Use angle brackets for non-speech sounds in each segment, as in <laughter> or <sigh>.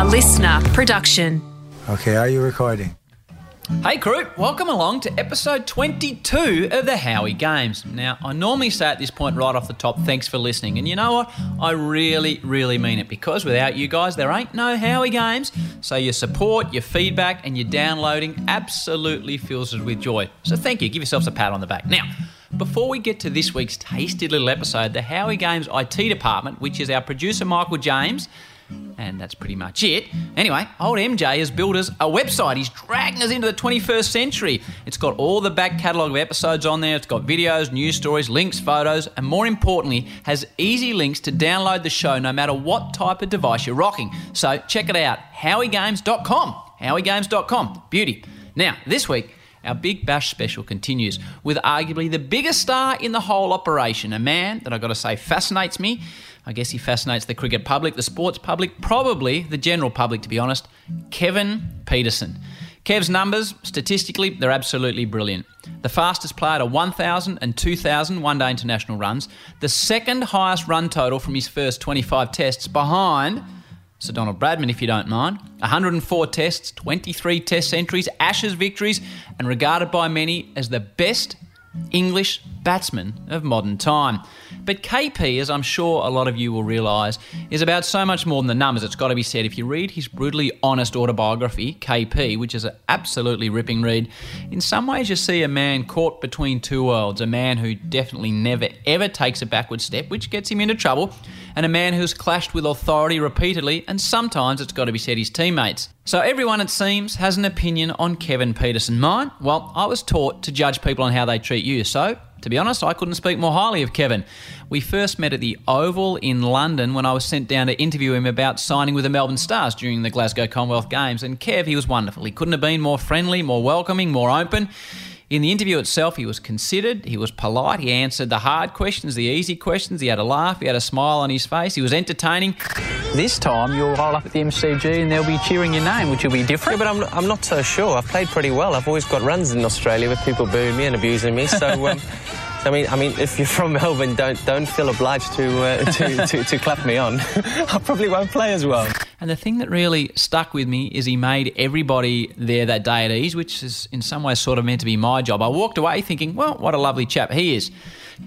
A listener production. Okay, are you recording? Hey crew, welcome along to episode 22 of the Howie Games. Now, I normally say at this point right off the top, thanks for listening. And you know what? I really, really mean it because without you guys, there ain't no Howie Games. So your support, your feedback, and your downloading absolutely fills us with joy. So thank you. Give yourselves a pat on the back. Now, before we get to this week's tasty little episode, the Howie Games IT department, which is our producer Michael James, and that's pretty much it. Anyway, old MJ has built us a website. He's dragging us into the 21st century. It's got all the back catalogue of episodes on there. It's got videos, news stories, links, photos, and more importantly, has easy links to download the show no matter what type of device you're rocking. So check it out, howiegames.com. howiegames.com. Beauty. Now, this week, our Big Bash special continues with arguably the biggest star in the whole operation, a man that I've got to say fascinates me. I guess he fascinates the cricket public, the sports public, probably the general public, to be honest. Kevin Pietersen. Kev's numbers, statistically, they're absolutely brilliant. The fastest player to 1,000 and 2,000 one day international runs, the second highest run total from his first 25 tests, behind Sir Donald Bradman, if you don't mind. 104 tests, 23 test centuries, Ashes victories, and regarded by many as the best English batsman of modern time. But KP, as I'm sure a lot of you will realise, is about so much more than the numbers, it's got to be said. If you read his brutally honest autobiography, KP, which is an absolutely ripping read, in some ways you see a man caught between two worlds, a man who definitely never ever takes a backward step, which gets him into trouble, and a man who's clashed with authority repeatedly, and sometimes it's got to be said his teammates. So everyone, it seems, has an opinion on Kevin Pietersen. Mine? Well, I was taught to judge people on how they treat you, so to be honest, I couldn't speak more highly of Kevin. We first met at the Oval in London when I was sent down to interview him about signing with the Melbourne Stars during the Glasgow Commonwealth Games. And Kev, he was wonderful. He couldn't have been more friendly, more welcoming, more open. In the interview itself, he was considered, he was polite, he answered the hard questions, the easy questions, he had a laugh, he had a smile on his face, he was entertaining. This time, you'll roll up at the MCG and they'll be cheering your name, which will be different. Yeah, but I'm, I'm not so sure. I've played pretty well. I've always got runs in Australia with people booing me and abusing me. So, um, <laughs> I mean, I mean, if you're from Melbourne, don't don't feel obliged to uh, to, to, to clap me on. <laughs> I probably won't play as well. And the thing that really stuck with me is he made everybody there that day at ease, which is in some ways sort of meant to be my job. I walked away thinking, well, what a lovely chap he is.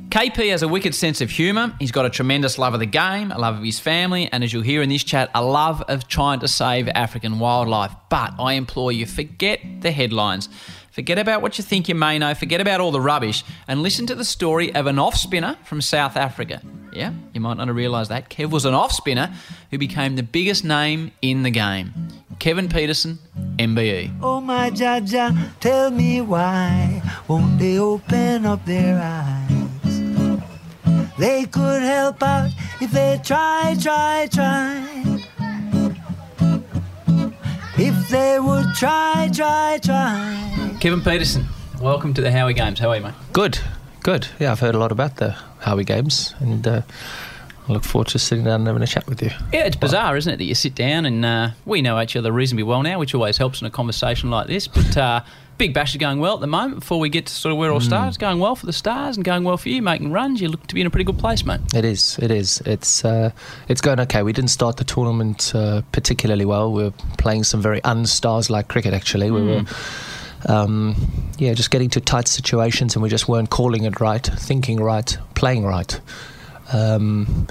KP has a wicked sense of humour. He's got a tremendous love of the game, a love of his family, and as you'll hear in this chat, a love of trying to save African wildlife. But I implore you, forget the headlines. Forget about what you think you may know, forget about all the rubbish, and listen to the story of an off spinner from South Africa. Yeah, you might not have realised that. Kev was an off spinner who became the biggest name in the game. Kevin Pietersen, MBE. Oh my Jaja, tell me why won't they open up their eyes? They could help out if they try, try, try. If they would try, try, try. Kevin Pietersen, welcome to the Howie Games. How are you, mate? Good, good. Yeah, I've heard a lot about the Howie Games, and uh, I look forward to sitting down and having a chat with you. Yeah, it's bizarre, isn't it, that you sit down and uh, we know each other reasonably well now, which always helps in a conversation like this. But uh, <laughs> Big Bash is going well at the moment. Before we get to sort of where all starts, going well for the Stars and going well for you, making runs. You look to be in a pretty good place, mate. It is. It is. It's uh, it's going okay. We didn't start the tournament uh, particularly well. We are playing some very unstars-like cricket. Actually, we were. Um, yeah, just getting to tight situations, and we just weren't calling it right, thinking right, playing right. Um,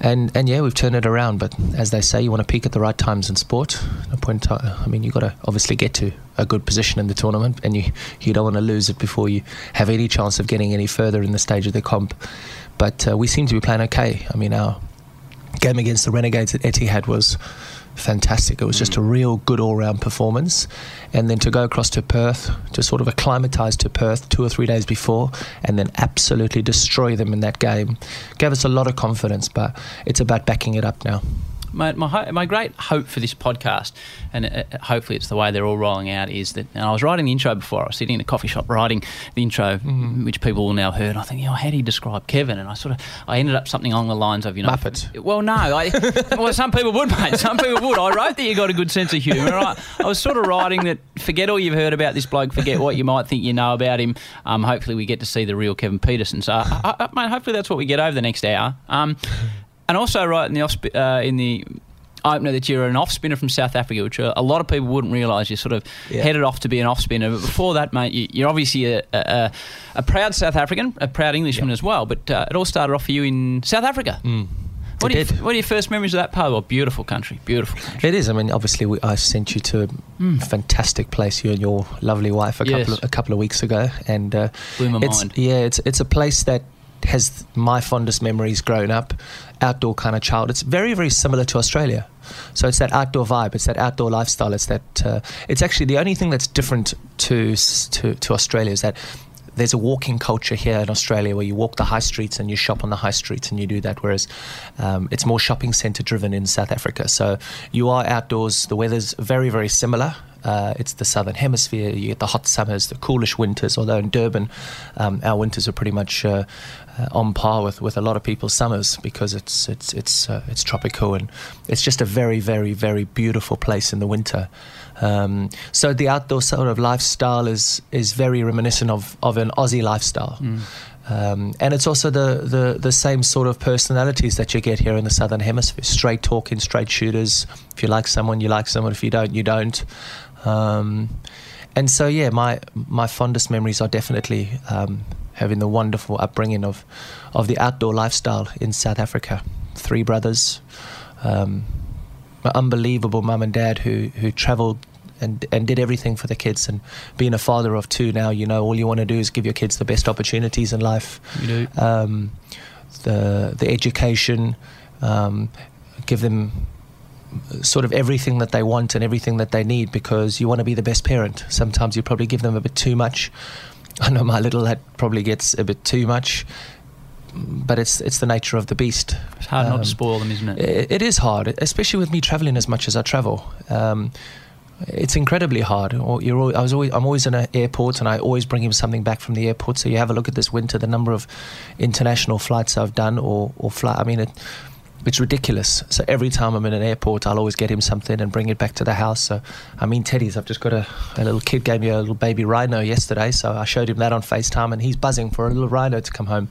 and and yeah, we've turned it around. But as they say, you want to peak at the right times in sport. No point. I mean, you've got to obviously get to a good position in the tournament, and you you don't want to lose it before you have any chance of getting any further in the stage of the comp. But uh, we seem to be playing okay. I mean, our game against the Renegades at Etihad was fantastic. It was just a mm. real good all round performance. And then to go across to Perth, to sort of acclimatise to Perth two or three days before, and then absolutely destroy them in that game gave us a lot of confidence. But it's about backing it up now. My, my, my great hope for this podcast, and uh, hopefully it's the way they're all rolling out, is that. And I was writing the intro before. I was sitting in a coffee shop writing the intro, which people will now heard. I think, you know, how do you describe Kevin? And I sort of, I ended up something along the lines of, you know, Muppet. Well, no, I, <laughs> well, some people would, mate. Some people would. I wrote that you got a good sense of humour. I, I was sort of writing that. Forget all you've heard about this bloke. Forget what you might think you know about him. Um, hopefully, we get to see the real Kevin Pietersen. So, I, I, mate, hopefully that's what we get over the next hour. Um, and also, right in the off, uh, in the opener that you're an off spinner from South Africa, which a lot of people wouldn't realise. You're sort of Yeah. headed off to be an off spinner. But before that, mate, you, you're obviously a, a, a proud South African, a proud Englishman as well. But uh, it all started off for you in South Africa. What, It are you, what are your first memories of that part? Well, beautiful country, beautiful country. It is. I mean, obviously, we, I sent you to a fantastic place. You and your lovely wife a. Yes. couple of, a couple of weeks ago, and uh, Blew my it's, mind. Yeah, it's it's a place that has my fondest memories growing up. Outdoor kind of child. It's very very similar to Australia. So it's that outdoor vibe. It's that outdoor lifestyle. It's that. Uh, it's actually the only thing that's different to to to Australia is that. There's a walking culture here in Australia where you walk the high streets and you shop on the high streets and you do that, whereas um, it's more shopping centre driven in South Africa. So you are outdoors. The weather's very, very similar. Uh, it's the southern hemisphere. You get the hot summers, the coolish winters. Although in Durban, um, our winters are pretty much uh, uh, on par with, with a lot of people's summers because it's it's it's uh, it's tropical and it's just a very, very, very beautiful place in the winter. Um, so the outdoor sort of lifestyle is is very reminiscent of, of an Aussie lifestyle. Um, and it's also the, the, the same sort of personalities that you get here in the Southern Hemisphere. Straight talking, straight shooters. If you like someone, you like someone. If you don't, you don't. Um, and so, yeah, my my fondest memories are definitely um, having the wonderful upbringing of of the outdoor lifestyle in South Africa. Three brothers, um, unbelievable mum and dad who who travelled and and did everything for the kids. And being a father of two now, you know, all you want to do is give your kids the best opportunities in life. You do. Um, the the education, um, give them sort of everything that they want and everything that they need because you want to be the best parent. Sometimes you probably give them a bit too much. I know my little lad probably gets a bit too much, but it's it's the nature of the beast. It's hard not Um, to spoil them, isn't it? it, it is hard, especially with me traveling as much as I travel. Um, it's incredibly hard. You're, al- I was always, I'm always in an airport, and I always bring him something back from the airport. So you have a look at this winter, the number of international flights I've done, or or fly. I mean, it, it's ridiculous. So every time I'm in an airport, I'll always get him something and bring it back to the house. So I mean, Teddy's. I've just got a, a little kid gave me a little baby rhino yesterday, so I showed him that on Facetime, and he's buzzing for a little rhino to come home.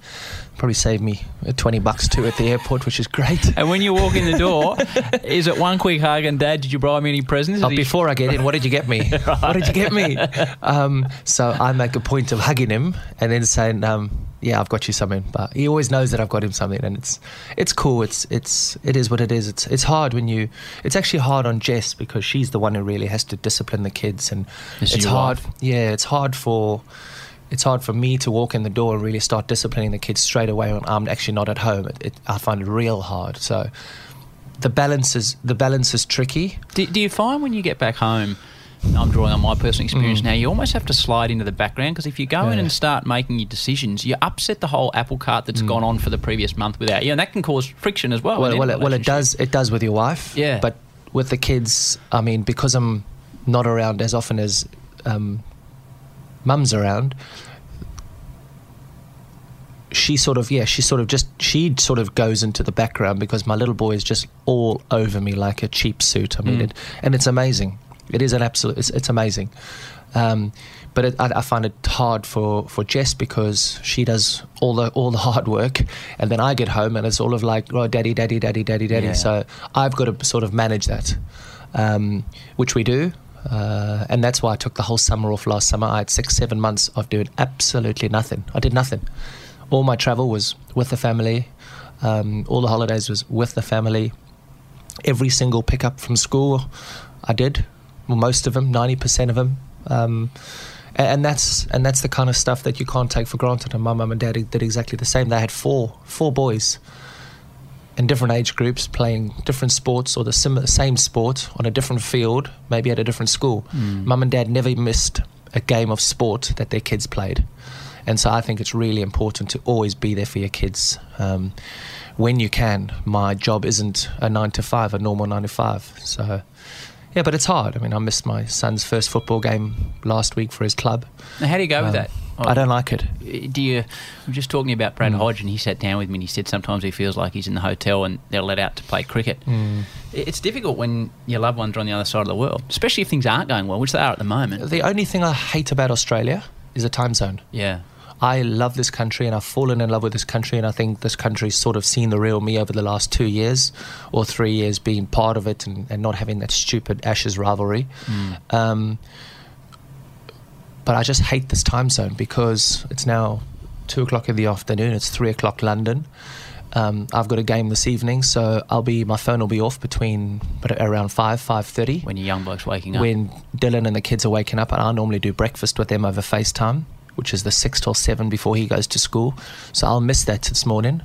Probably saved me uh, twenty bucks too at the airport, which is great. <laughs> And when you walk in the door, <laughs> is it one quick hug and Dad? Did you buy me any presents? Oh, before I get in, what did you get me? <laughs> What did you get me? Um, so I make a point of hugging him and then saying, um, "Yeah, I've got you something." But he always knows that I've got him something, and it's it's cool. It's it's it is what it is. It's it's hard when you. It's actually hard on Jess because she's the one who really has to discipline the kids, and is it's hard. wife. Yeah, it's hard for. It's hard for me to walk in the door and really start disciplining the kids straight away when I'm actually not at home. It, it, I find it real hard. So the balance is the balance is tricky. Do, do you find when you get back home, I'm drawing on my personal experience now, you almost have to slide into the background because if you go in Mm. And start making your decisions, you upset the whole apple cart that's gone on for the previous month without you, and that can cause friction as well. well, well, it, well, it does. It does with your wife. Yeah. But with the kids, I mean, because I'm not around as often as um, mum's around, she sort of, yeah, she sort of just, she sort of goes into the background because my little boy is just all over me like a cheap suit. I mean, Mm. it, and it's amazing. It is an absolute, it's, it's amazing. Um, but it, I, I find it hard for, for Jess because she does all the all the hard work, and then I get home and it's all of like, oh, daddy, daddy, daddy, daddy, daddy. Yeah. So I've got to sort of manage that, um, which we do. Uh, and that's why I took the whole summer off last summer. I had six, seven months of doing absolutely nothing. I did nothing. All my travel was with the family. Um, all the holidays was with the family. Every single pickup from school, I did. Well, most of them, ninety percent of them. Um, a- and that's and that's the kind of stuff that you can't take for granted. And my mum and dad did exactly the same. They had four four boys in different age groups playing different sports or the sim- same sport on a different field, maybe at a different school. Mum and dad never missed a game of sport that their kids played. And so I think it's really important to always be there for your kids um, when you can. My job isn't a nine to five, a normal nine to five. So, yeah, but it's hard. I mean, I missed my son's first football game last week for his club. Now, how do you go with Um, that? I don't like it. Do you? I'm just talking about Brad Mm. Hodge, and he sat down with me and he said sometimes he feels like he's in the hotel and they're let out to play cricket. Mm. It's difficult when your loved ones are on the other side of the world, especially if things aren't going well, which they are at the moment. The only thing I hate about Australia is the time zone. Yeah. I love this country and I've fallen in love with this country, and I think this country's sort of seen the real me over the last two years or three years being part of it and, and not having that stupid Ashes rivalry. Um, but I just hate this time zone because it's now two o'clock in the afternoon. It's three o'clock London. Um, I've got a game this evening, so I'll be my phone will be off between but around five five thirty When your young bloke's waking up. when Dylan and the kids are waking up, and I normally do breakfast with them over FaceTime, which is the six till seven before he goes to school. So I'll miss that this morning.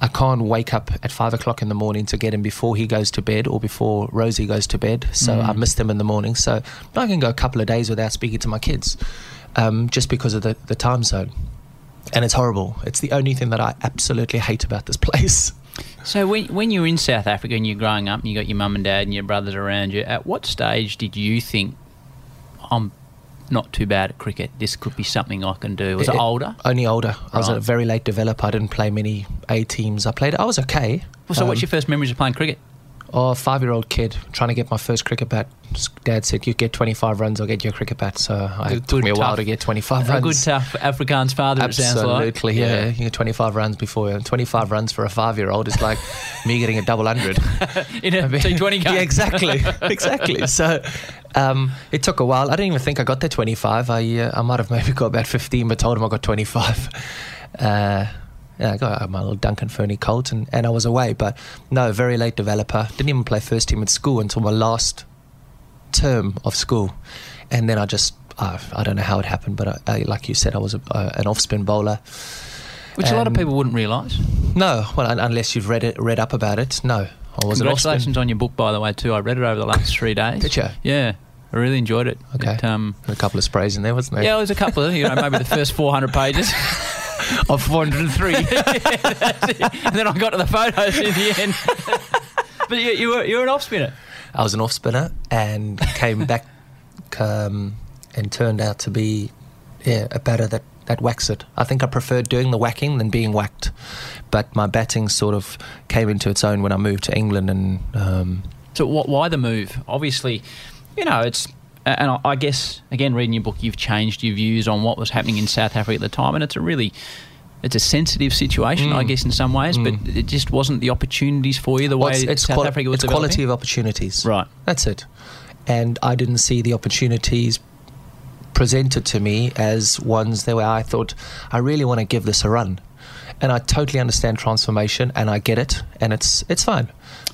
I can't wake up at five o'clock in the morning to get him before he goes to bed or before Rosie goes to bed. So I miss them in the morning. So I can go a couple of days without speaking to my kids um, just because of the, the time zone. And it's horrible. It's the only thing that I absolutely hate about this <laughs> place. So when when you were in South Africa and you're growing up and you got your mum and dad and your brothers around you, at what stage did you think I'm not too bad at cricket? This could be something I can do. Was it, It- older? Only older. I was a very late developer. I didn't play many A teams. I played. I was okay. So what's Um, your first memories of playing cricket? Oh, five year old kid trying to get my first cricket bat. Dad said, You get 25 runs, I'll get you a cricket bat. So I, it took me a good while to get 25 A runs. good tough Afrikaans father. It sounds like. Absolutely, yeah. You get 25 runs before. You and 25 runs for a five year old is like <laughs> me getting a double hundred. <laughs> in a T20 game. Yeah, exactly, <laughs> exactly. So um, it took a while. I didn't even think I got that 25. I uh, I might have maybe got about 15, but told him I got 25. Uh, yeah, I got my little Duncan Fearnley Colt, and, and I was away. But no, very late developer. Didn't even play first team at school until my last term of school, and then I just. Uh, I don't know how it happened, but I, I, like you said, I was a, uh, an off-spin bowler. Which a lot of people wouldn't realise. No, well, un- unless you've read it, read up about it. No, I was. Congratulations on your book, by the way, too. I read it over the last three <laughs> days. Did you? Yeah, I really enjoyed it. Okay. It, um, A couple of sprays in there, wasn't there? yeah, it was a couple of, you know, maybe the first <laughs> 400 pages. <laughs> <laughs> of 403. <laughs> and then I got to the photos in the end. <laughs> but you, you, were, you were an off spinner. I was an off spinner and came back um, and turned out to be yeah, a batter that, that whacks it. I think I preferred doing the whacking than being whacked. But my batting sort of came into its own when I moved to England and. Um, So wh- why the move? Obviously, you know, it's. And I- I guess, again, reading your book, you've changed your views on what was happening in South Africa at the time. And it's a really. It's a sensitive situation, I Mm. guess, in some ways, but it just wasn't the opportunities for you the well, way it's, it's, South quali- Africa was it's quality of opportunities. Right. That's it. And I didn't see the opportunities presented to me as ones that where I thought, I really want to give this a run. And I totally understand transformation and I get it and it's it's fine.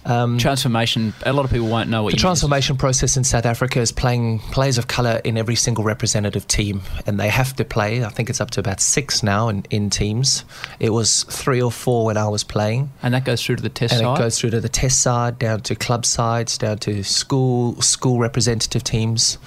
Um, Transformation. A lot of people won't know what the transformation process in South Africa is playing players of colour in every single representative team, and they have to play. I think it's up to about six now in, in teams. It was three or four when I was playing, And that goes through to the test and side. it goes through to the test side, down to club sides, down to school school representative teams,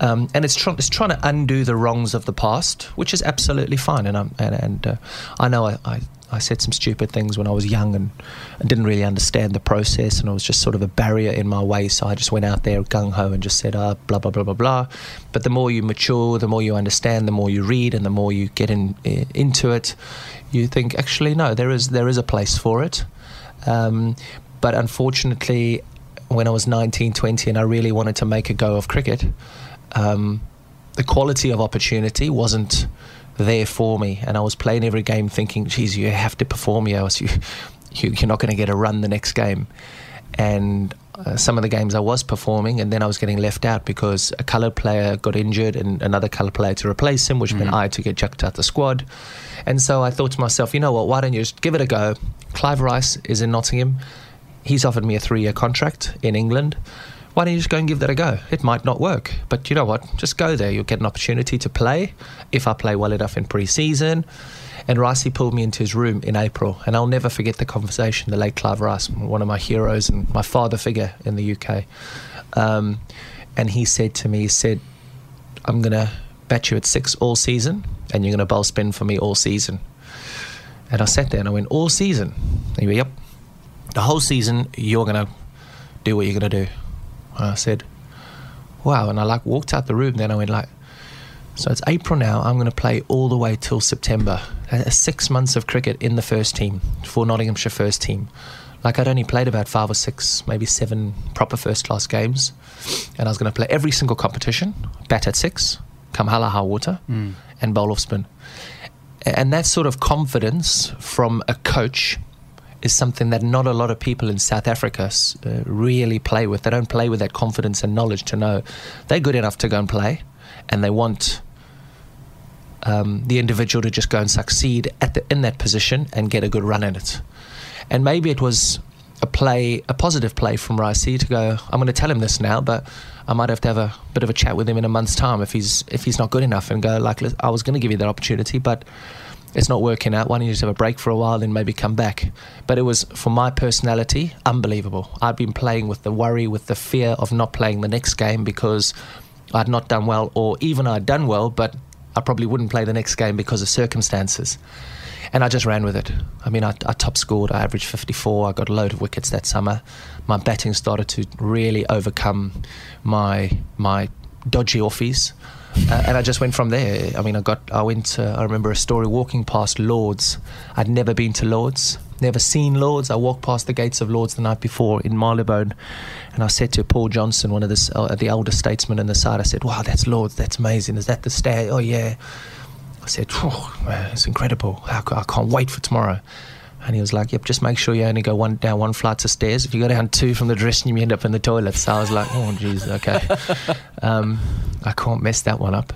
um, and it's, try- it's trying to undo the wrongs of the past, which is absolutely fine. And I'm, and, and uh, I know I, I I said some stupid things when I was young and, and didn't really understand the process, and it was just sort of a barrier in my way. So I just went out there gung ho and just said, ah, blah blah blah blah blah. But the more you mature, the more you understand, the more you read, and the more you get in, i into it, you think actually no, there is there is a place for it. Um, but unfortunately, when I was 19, 20, and I really wanted to make a go of cricket, um, the quality of opportunity wasn't there for me. And I was playing every game thinking, geez, you have to perform here, else you, <laughs> you, you're not going to get a run the next game. And uh, some of the games I was performing, and then I was getting left out because a coloured player got injured and another coloured player to replace him, which meant I had to get chucked out the squad. And so I thought to myself, you know what, why don't you just give it a go? Clive Rice is in Nottingham. He's offered me a three year contract in England. Why don't you just go and give that a go? It might not work, but you know what? Just go there. You'll get an opportunity to play if I play well enough in pre season. And Ricey pulled me into his room in April, and I'll never forget the conversation. The late Clive Rice, one of my heroes and my father figure in the UK. Um, and he said to me, he said, I'm going to bat you at six all season, and you're to bowl spin for me all season. And I sat there and I went, all season? And he went, yep. The whole season, you're to do what you're to do. And I said, wow. And I like walked out the room. Then I went like, so it's April now. I'm going to play all the way till September. Six months of cricket in the first team for Nottinghamshire first team. Like I'd only played about five or six, maybe seven proper first class games, and I was going to play every single competition, bat at six, come halla high water, hmm. and bowl off spin. and that sort of confidence from a coach is something that not a lot of people in South Africa uh, really play with. They don't play with that confidence and knowledge to know they're good enough to go and play, and they want um, the individual to just go and succeed at the, in that position and get a good run in it. And maybe it was a play, a positive play from Ricey to go. I'm going to tell him this now, but I might have to have a bit of a chat with him in a month's time if he's if he's not good enough, and go like, I was going to give you that opportunity, but it's not working out. Why don't you just have a break for a while, then maybe come back? But it was for my personality, unbelievable. I'd been playing with the worry, with the fear of not playing the next game because I'd not done well, or even I'd done well, but I probably wouldn't play the next game because of circumstances. And I just ran with it. I mean, I, I top scored. I averaged 54. I got a load of wickets that summer. My batting started to really overcome my my dodgy offies. Uh, and I just went from there. I mean, I got, I went, I remember a story walking past Lords. I'd never been to Lords, never seen Lords. I walked past the gates of Lords the night before in Marylebone, and I said to Paul Johnson, one of the, uh, the elder statesmen in the side, I said, wow, that's Lords, that's amazing. Is that the stair? Oh, yeah. I said, it's incredible. I can't wait for tomorrow. And he was like, "Yep, just make sure you only go one down one flight of stairs. If you go down two from the dressing room, you end up in the toilet." So I was like, "Oh, jeez, okay, <laughs> um, I can't mess that one up."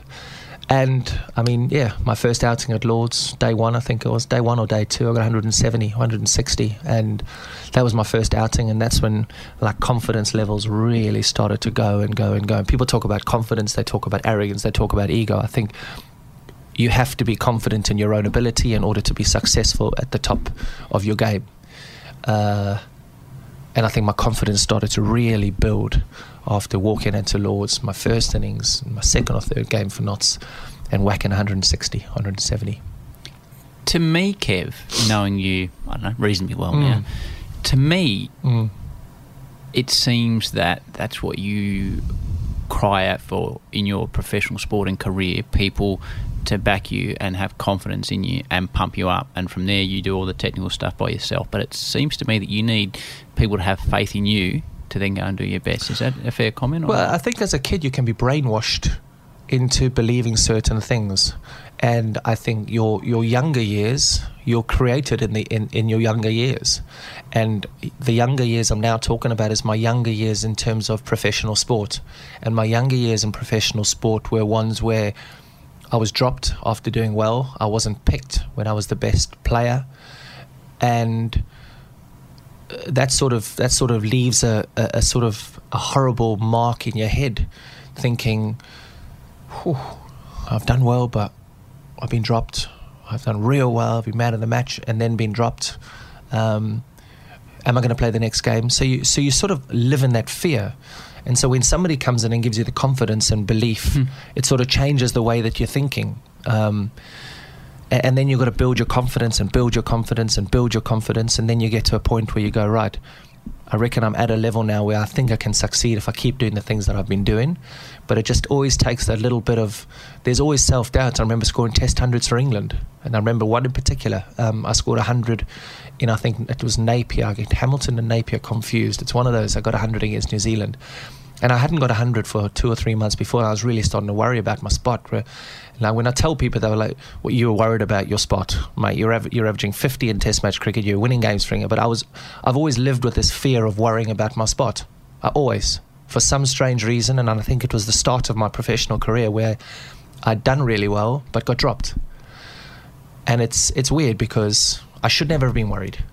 And I mean, yeah, my first outing at Lords, day one, I think it was day one or day two, I got 170, 160, and that was my first outing. And that's when like confidence levels really started to go and go and go. And people talk about confidence, they talk about arrogance, they talk about ego. I think you have to be confident in your own ability in order to be successful at the top of your game. Uh, and I think my confidence started to really build after walking into Lords, my first innings, my second or third game for Notts, and whacking 160, 170. To me, Kev, knowing you, I don't know, reasonably well mm. now, to me, mm. it seems that that's what you cry out for in your professional sporting career. People to back you and have confidence in you and pump you up. And from there, you do all the technical stuff by yourself. But it seems to me that you need people to have faith in you to then go and do your best. Is that a fair comment? Well, I think as a kid, you can be brainwashed into believing certain things. And I think your your younger years, you're created in the in, in your younger years. And the younger years I'm now talking about is my younger years in terms of professional sport. And my younger years in professional sport were ones where I was dropped after doing well. I wasn't picked when I was the best player, and uh, that sort of that sort of leaves a, a, a sort of a horrible mark in your head, thinking, "I've done well, but I've been dropped. I've done real well. I've been man of the match, and then been dropped. Um, am I going to play the next game?" So you so you sort of live in that fear. And so when somebody comes in and gives you the confidence and belief, hmm. it sort of changes the way that you're thinking. Um, and then you've got to build your confidence and build your confidence and build your confidence. And then you get to a point where you go, right, I reckon I'm at a level now where I think I can succeed if I keep doing the things that I've been doing. But it just always takes that little bit of, there's always self doubt. I remember scoring test hundreds for England. And I remember one in particular. Um, I scored 100 in, I think it was Napier. I get Hamilton and Napier confused. It's one of those. I got 100 against New Zealand. And I hadn't got 100 for two or three months before. I was really starting to worry about my spot. Now, when I tell people, they were like, well, you were worried about your spot, mate. You're, av- you're averaging 50 in test match cricket. You're winning games for England. But I was, I've always lived with this fear of worrying about my spot. I always. For some strange reason. And I think it was the start of my professional career where I'd done really well, but got dropped. And it's, it's weird because I should never have been worried.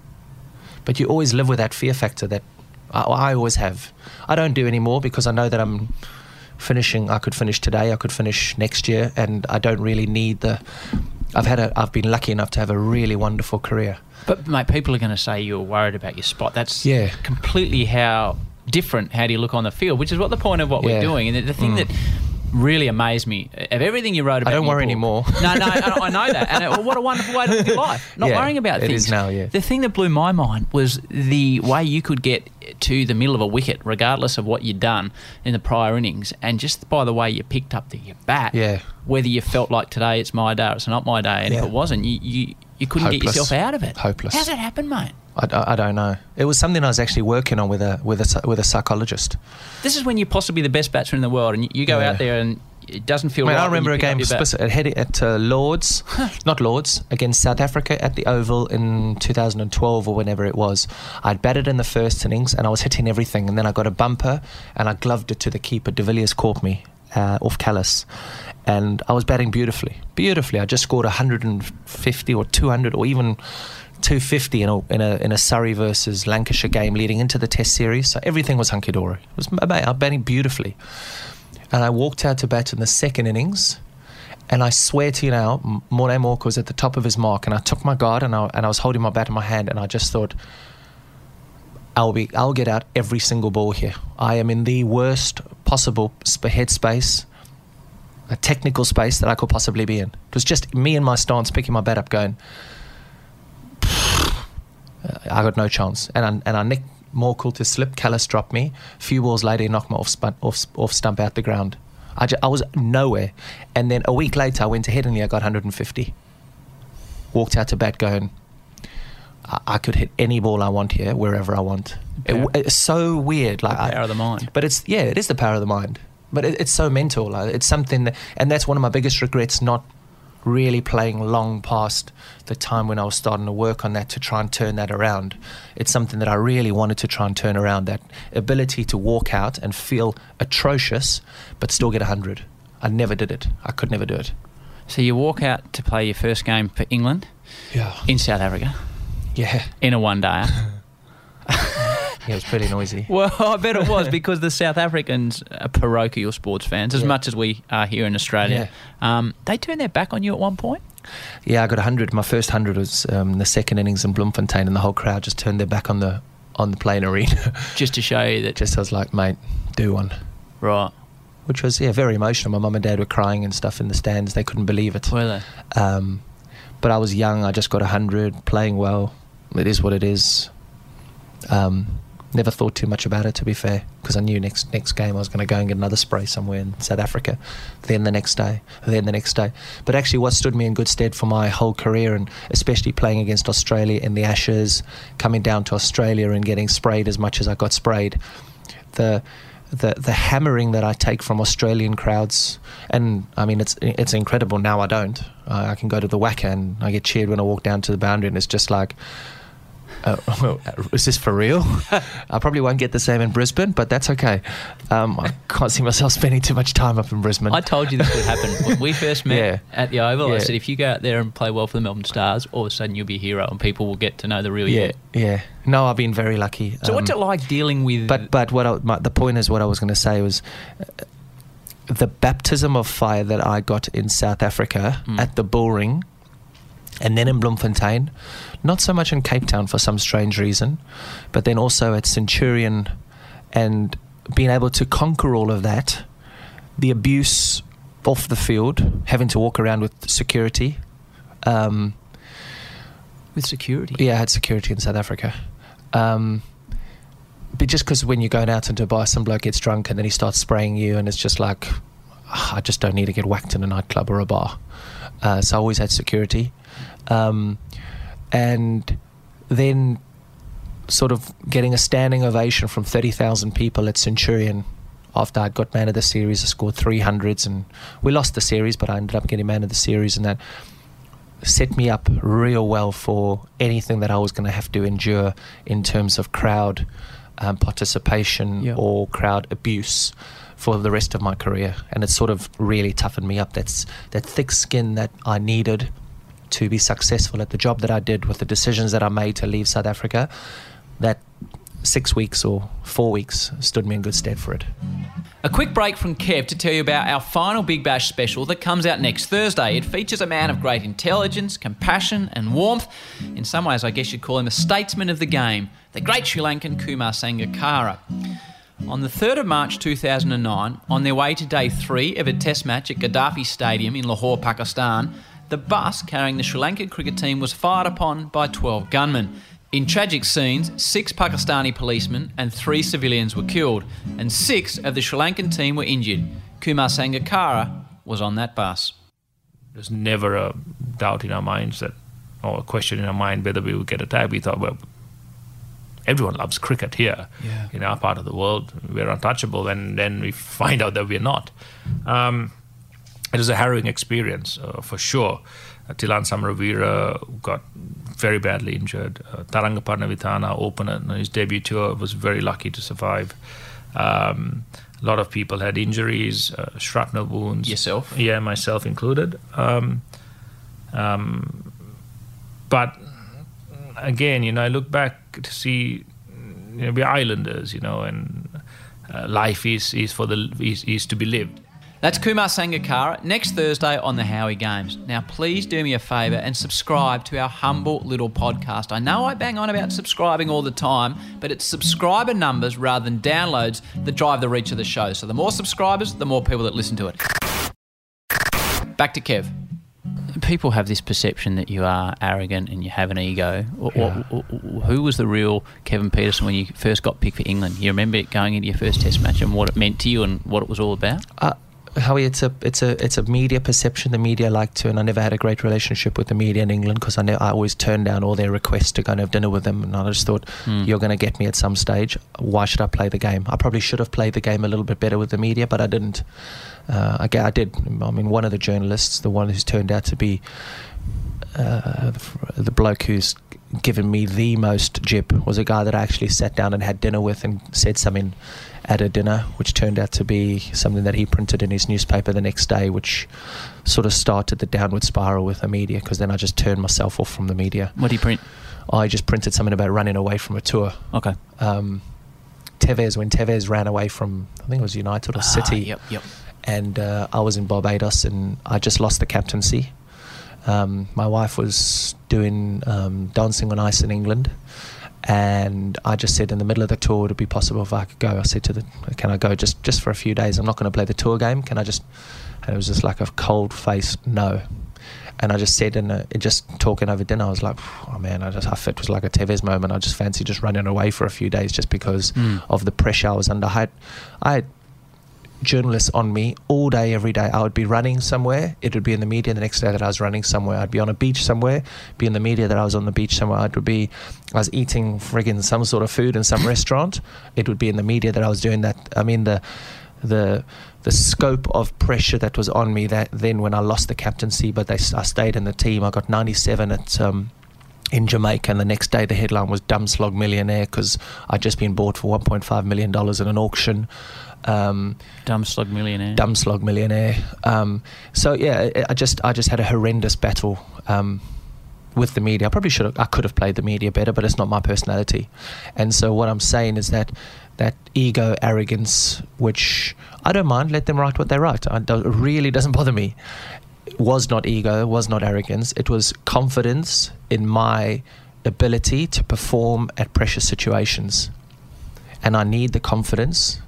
But you always live with that fear factor that I, I always have. I don't do anymore because I know that I'm finishing. I could finish today. I could finish next year, and I don't really need the. I've had a. I've been lucky enough to have a really wonderful career. But mate, people are going to say you're worried about your spot. That's yeah. completely how different. How do you look on the field? Which is what the point of what yeah. we're doing. And the, the thing mm. that really amazed me of everything you wrote about. I don't worry book, anymore. <laughs> no, no, I, I, know that, and it, <laughs> what a wonderful way to live your life. Not yeah, worrying about things. It is now, yeah. The thing that blew my mind was the way you could get to the middle of a wicket, regardless of what you'd done in the prior innings, and just by the way you picked up the bat. Yeah. Whether you felt like today it's my day or it's not my day, and yeah. if it wasn't, you, you you couldn't Hopeless. get yourself out of it. Hopeless. How's that happen, mate? I, I, don't know. It was something I was actually working on with a with a with a psychologist. This is when you're possibly the best batsman in the world, and you, go yeah. out there and it doesn't feel I, mean, right. I remember a game your bat. speci- at, at uh, Lords, <laughs> not Lords, against South Africa at the Oval in 2012 or whenever it was. I'd batted in the first innings and I was hitting everything, and then I got a bumper and I gloved it to the keeper. De Villiers caught me uh, off Kallis, and I was batting beautifully, beautifully. I just scored 150 or 200 or even 250 in a, in a in a Surrey versus Lancashire game leading into the Test series. So everything was hunky dory. It was I'm batting beautifully, and I walked out to bat in the second innings. And I swear to you now, M- Morne Morkel was at the top of his mark, and I took my guard and I, and I was holding my bat in my hand, and I just thought, I'll be, I'll get out every single ball here. I am in the worst possible sp- head space, a technical space that I could possibly be in. It was just me and my stance picking my bat up, going, I got no chance. And I, and I nicked Morkel to slip. Kallis dropped me. A few balls later, he knocked me off, spun, off, off stump out the ground. I, ju- I was nowhere. And then a week later, I went to Headingley. I got 150. Walked out to bat going, I, I could hit any ball I want here, wherever I want. It, it's so weird. Like I- power of the mind. But it's, yeah, it is the power of the mind. But it, it's so mental. Like, it's something that, and that's one of my biggest regrets not really playing long past the time when I was starting to work on that to try and turn that around. It's something that I really wanted to try and turn around that ability to walk out and feel atrocious but still get 100. I never did it. I could never do it. So you walk out to play your first game for England Yeah. in South Africa Yeah. in a one day. Yeah, it was pretty noisy. <laughs> well, I bet it was because the South Africans are parochial sports fans, as Yeah. much as we are here in Australia. Um, they turned their back on you at one point. Yeah, I got 100. My first 100 was um, the second innings in Bloemfontein and the whole crowd just turned their back on the on the playing arena. <laughs> just to show you that. just I was like, mate, do one. right. Which was, yeah, very emotional. My mum and dad were crying and stuff in the stands. They couldn't believe it. Were they? Um, but I was young. I just got 100, playing well. It is what it is. Um, never thought too much about it, to be fair, because I knew next next game I was going to go and get another spray somewhere in South Africa. Then the next day, then the next day. But actually, what stood me in good stead for my whole career, and especially playing against Australia in the Ashes, coming down to Australia and getting sprayed as much as I got sprayed, the the the hammering that I take from Australian crowds, and I mean it's it's incredible. Now I don't. I, can go to the WACA and I get cheered when I walk down to the boundary, and it's just like. Uh, <laughs> well, is this for real? <laughs> I probably won't get the same in Brisbane, but that's okay. Um, I can't see myself <laughs> spending too much time up in Brisbane. I told you this would happen. When we first met Yeah. at the Oval, I said if you go out there and play well for the Melbourne Stars, all of a sudden you'll be a hero and people will get to know the real yeah, you. yeah. No, I've been very lucky. So what's Um, it like dealing with? But but what I, my, the point is what I was going to say was uh, the baptism of fire that I got in South Africa Mm. at the Bullring, and then in Bloemfontein, not so much in Cape Town for some strange reason, but then also at Centurion, and being able to conquer all of that, the abuse off the field, having to walk around with security. Um, with security. yeah, I had security in South Africa. Um, but just because when you're going out in Dubai, some bloke gets drunk and then he starts spraying you, and it's just like, "Ah, I just don't need to get whacked in a nightclub or a bar. Uh, so I always had security. Um, and then sort of getting a standing ovation from 30,000 people at Centurion after I'd got man of the series. I scored 300s and we lost the series, but I ended up getting man of the series and that set me up real well for anything that I was going to have to endure in terms of crowd um, participation Yeah. or crowd abuse for the rest of my career. And it sort of really toughened me up. That's that thick skin that I needed to be successful at the job that I did with the decisions that I made to leave South Africa. That six weeks or four weeks stood me in good stead for it. A quick break from Kev to tell you about our final Big Bash special that comes out next Thursday. It features a man of great intelligence, compassion, and warmth. In some ways, I guess you'd call him a statesman of the game, the great Sri Lankan Kumar Sangakkara. On the 3rd of March 2009, on their way to day three of a test match at Gaddafi Stadium in Lahore, Pakistan, the bus carrying the Sri Lankan cricket team was fired upon by 12 gunmen. In tragic scenes, six Pakistani policemen and three civilians were killed, and six of the Sri Lankan team were injured. Kumar Sangakkara was on that bus. There's never a doubt in our minds that, or a question in our mind whether we would get attacked. We thought, well, everyone loves cricket here Yeah. in our part of the world. We're untouchable, and then we find out that we're not. Um, it was a harrowing experience uh, for sure. Uh, Thilan Samaraweera got very badly injured. Uh, Tharanga Paranavitana opener on his debut tour was very lucky to survive. Um, a lot of people had injuries, uh, shrapnel wounds. Yourself? Yeah, myself included. Um, um, but again, you know, I look back to see, you know, we're islanders, you know, and uh, life is, is for the is, is to be lived. That's Kumar Sangakkara next Thursday on the Howie Games. Now, please do me a favour and subscribe to our humble little podcast. I know I bang on about subscribing all the time, but it's subscriber numbers rather than downloads that drive the reach of the show. So, the more subscribers, the more people that listen to it. Back to Kev. People have this perception that you are arrogant and you have an ego. Wh- Who was the real Kevin Pietersen when you first got picked for England? You remember going into your first Test match and what it meant to you and what it was all about? Uh, Howie, it's a it's a it's a media perception. The media like to, and I never had a great relationship with the media in England because I ne- I always turned down all their requests to go and have dinner with them, and I just thought you're going to get me at some stage. Why should I play the game? I probably should have played the game a little bit better with the media, but I didn't. Uh, I, I did. I mean, one of the journalists, the one who's turned out to be uh, the, the bloke who's given me the most jip was a guy that I actually sat down and had dinner with and said something at a dinner, which turned out to be something that he printed in his newspaper the next day, which sort of started the downward spiral with the media because then I just turned myself off from the media. What do you print? I just printed something about running away from a tour. Okay. Um, Tevez, when Tevez ran away from, I think it was United or City Ah, yep, yep. and uh, I was in Barbados and I just lost the captaincy. Um, my wife was doing um, dancing on ice in England, and I just said in the middle of the tour, would it be possible if I could go? I said to the, can I go just just for a few days? I'm not going to play the tour game. Can I just? And it was just like a cold face no. And I just said, in a, just talking over dinner, I was like, oh man, I just, I, it was like a Tevez moment. I just fancy just running away for a few days just because Mm. of the pressure I was under. I had, I had journalists on me all day, every day. I would be running somewhere. It would be in the media the next day that I was running somewhere. I'd be on a beach somewhere, be in the media that I was on the beach somewhere. Would be, I was eating friggin' some sort of food in some restaurant. It would be in the media that I was doing that. I mean, the, the, the scope of pressure that was on me that then when I lost the captaincy, but they, I stayed in the team. I got 97 at, um, in Jamaica, and the next day the headline was "Dumb Slog Millionaire" because I'd just been bought for 1.5 million dollars in an auction. Um, Dumb slug millionaire. dumb slog millionaire. Um, so yeah, I- just I just had a horrendous battle um, with the media. I probably should have, I could have played the media better, but it's not my personality. And so what I'm saying is that that ego, arrogance, which I don't mind, let them write what they write. It really doesn't bother me. Was not ego, was not arrogance. It was confidence in my ability to perform at pressure situations. And I need the confidence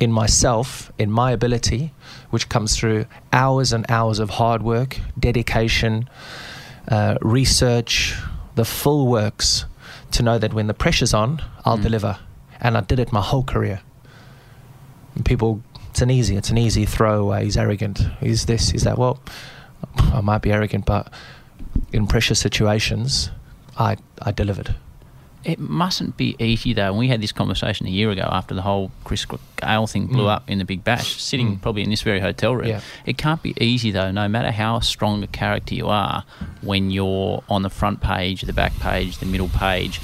in myself, in my ability, which comes through hours and hours of hard work, dedication, uh, research, the full works, to know that when the pressure's on, I'll Mm. deliver. And I did it my whole career. And people, it's an easy, it's an easy throwaway. He's arrogant. He's this, he's that. Well, I might be arrogant, but in pressure situations, I I delivered. It mustn't be easy though. And we had this conversation a year ago after the whole Chris Gayle thing blew Mm. up in the Big Bash, sitting Mm. probably in this very hotel room. Yeah. It can't be easy though, no matter how strong a character you are, when you're on the front page, the back page, the middle page,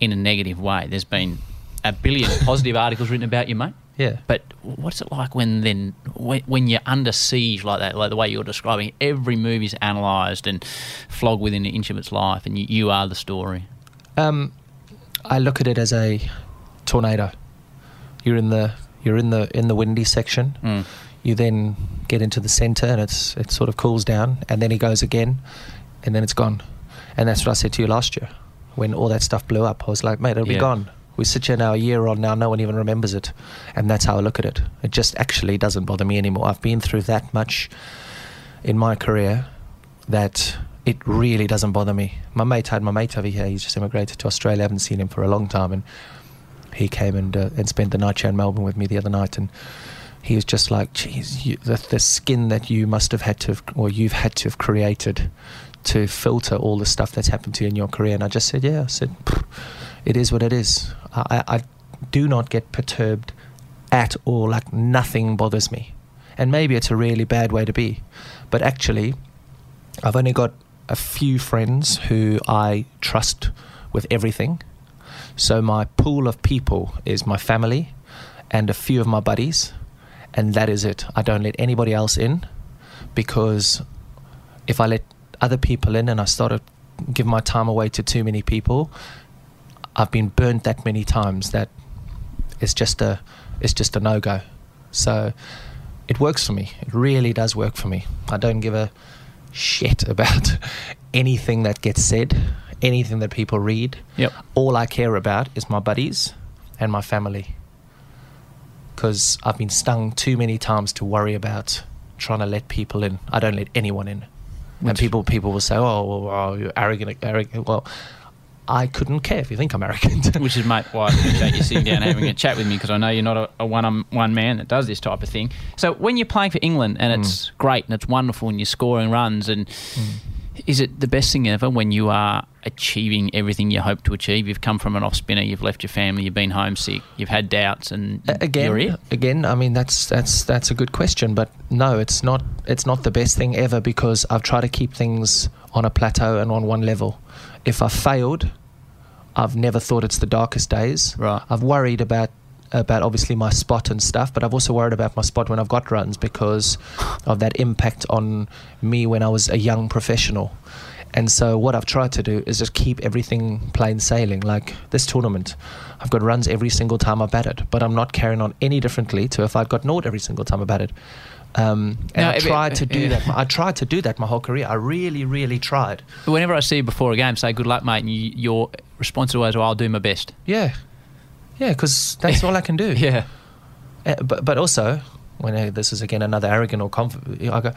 in a negative way. There's been a billion <laughs> positive articles written about you, mate. Yeah. But what's it like when then when, when you're under siege like that, like the way you're describing? Every move is analysed and flogged within an inch of its life, and you, you are the story. Um, I look at it as a tornado. You're in the you're in the in the windy section. Mm. You then get into the center, and it's it sort of cools down, and then he goes again, and then it's gone. And that's what I said to you last year when all that stuff blew up. I was like, mate, it'll Yeah. be gone. We sit here now a year on now, no one even remembers it, and that's how I look at it. It just actually doesn't bother me anymore. I've been through that much in my career that it really doesn't bother me. My mate had my mate over here. He's just immigrated to Australia. I haven't seen him for a long time, and he came and uh, and spent the night here in Melbourne with me the other night, and he was just like, "Geez, you, the, the skin that you must have had to, have, or you've had to have created to filter all the stuff that's happened to you in your career." And I just said, "Yeah," I said, "It is what it is." I, I I do not get perturbed at all. Like nothing bothers me. And maybe it's a really bad way to be. But actually, I've only got a few friends who I trust with everything. So my pool of people is my family and a few of my buddies, and that is it. I don't let anybody else in because if I let other people in and I start to give my time away to too many people, I've been burnt that many times that it's just a it's just a no go. So it works for me. It really does work for me. I don't give a shit about <laughs> anything that gets said, anything that people read. Yep. All I care about is my buddies and my family. Because I've been stung too many times to worry about trying to let people in. I don't let anyone in. and people people will say, "Oh, well, well, you're arrogant, arrogant." Well, I couldn't care if you think I'm arrogant. <laughs> Which is, mate, why I appreciate you sitting down having a chat with me because I know you're not a, a one um, one man that does this type of thing. So when you're playing for England and it's mm. great and it's wonderful and you're scoring runs and mm. is it the best thing ever when you are achieving everything you hope to achieve? You've come from an off spinner, you've left your family, you've been homesick, you've had doubts, and again, again, I mean that's that's that's a good question, but no, it's not. It's not the best thing ever because I've tried to keep things on a plateau and on one level. If I failed, I've never thought it's the darkest days. Right. I've worried about about obviously my spot and stuff, but I've also worried about my spot when I've got runs because of that impact on me when I was a young professional. And so what I've tried to do is just keep everything plain sailing. Like this tournament, I've got runs every single time I batted, but I'm not carrying on any differently to if I'd got naught every single time I batted. Um, and No, I tried to do yeah. that. I tried to do that my whole career. I really, really tried. Whenever I see you before a game, say good luck, mate, and you, your response is always, well, I'll do my best. Yeah, yeah, because that's all I can do. <laughs> Yeah. Uh, but but also when uh, this is again another arrogant or confident, I go,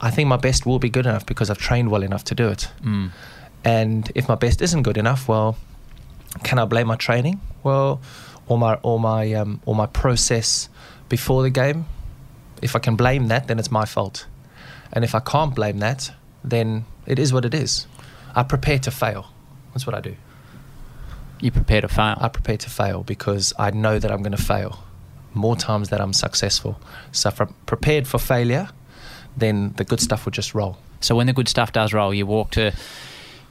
I think my best will be good enough because I've trained well enough to do it. Mm. And if my best isn't good enough, well, can I blame my training? Well, or my or my um, or my process before the game. If I can blame that, then it's my fault. And if I can't blame that, then it is what it is. I prepare to fail. That's what I do. You prepare to fail. I prepare to fail because I know that I'm going to fail more times than I'm successful. So if I'm prepared for failure, then the good stuff will just roll. So when the good stuff does roll, you walk to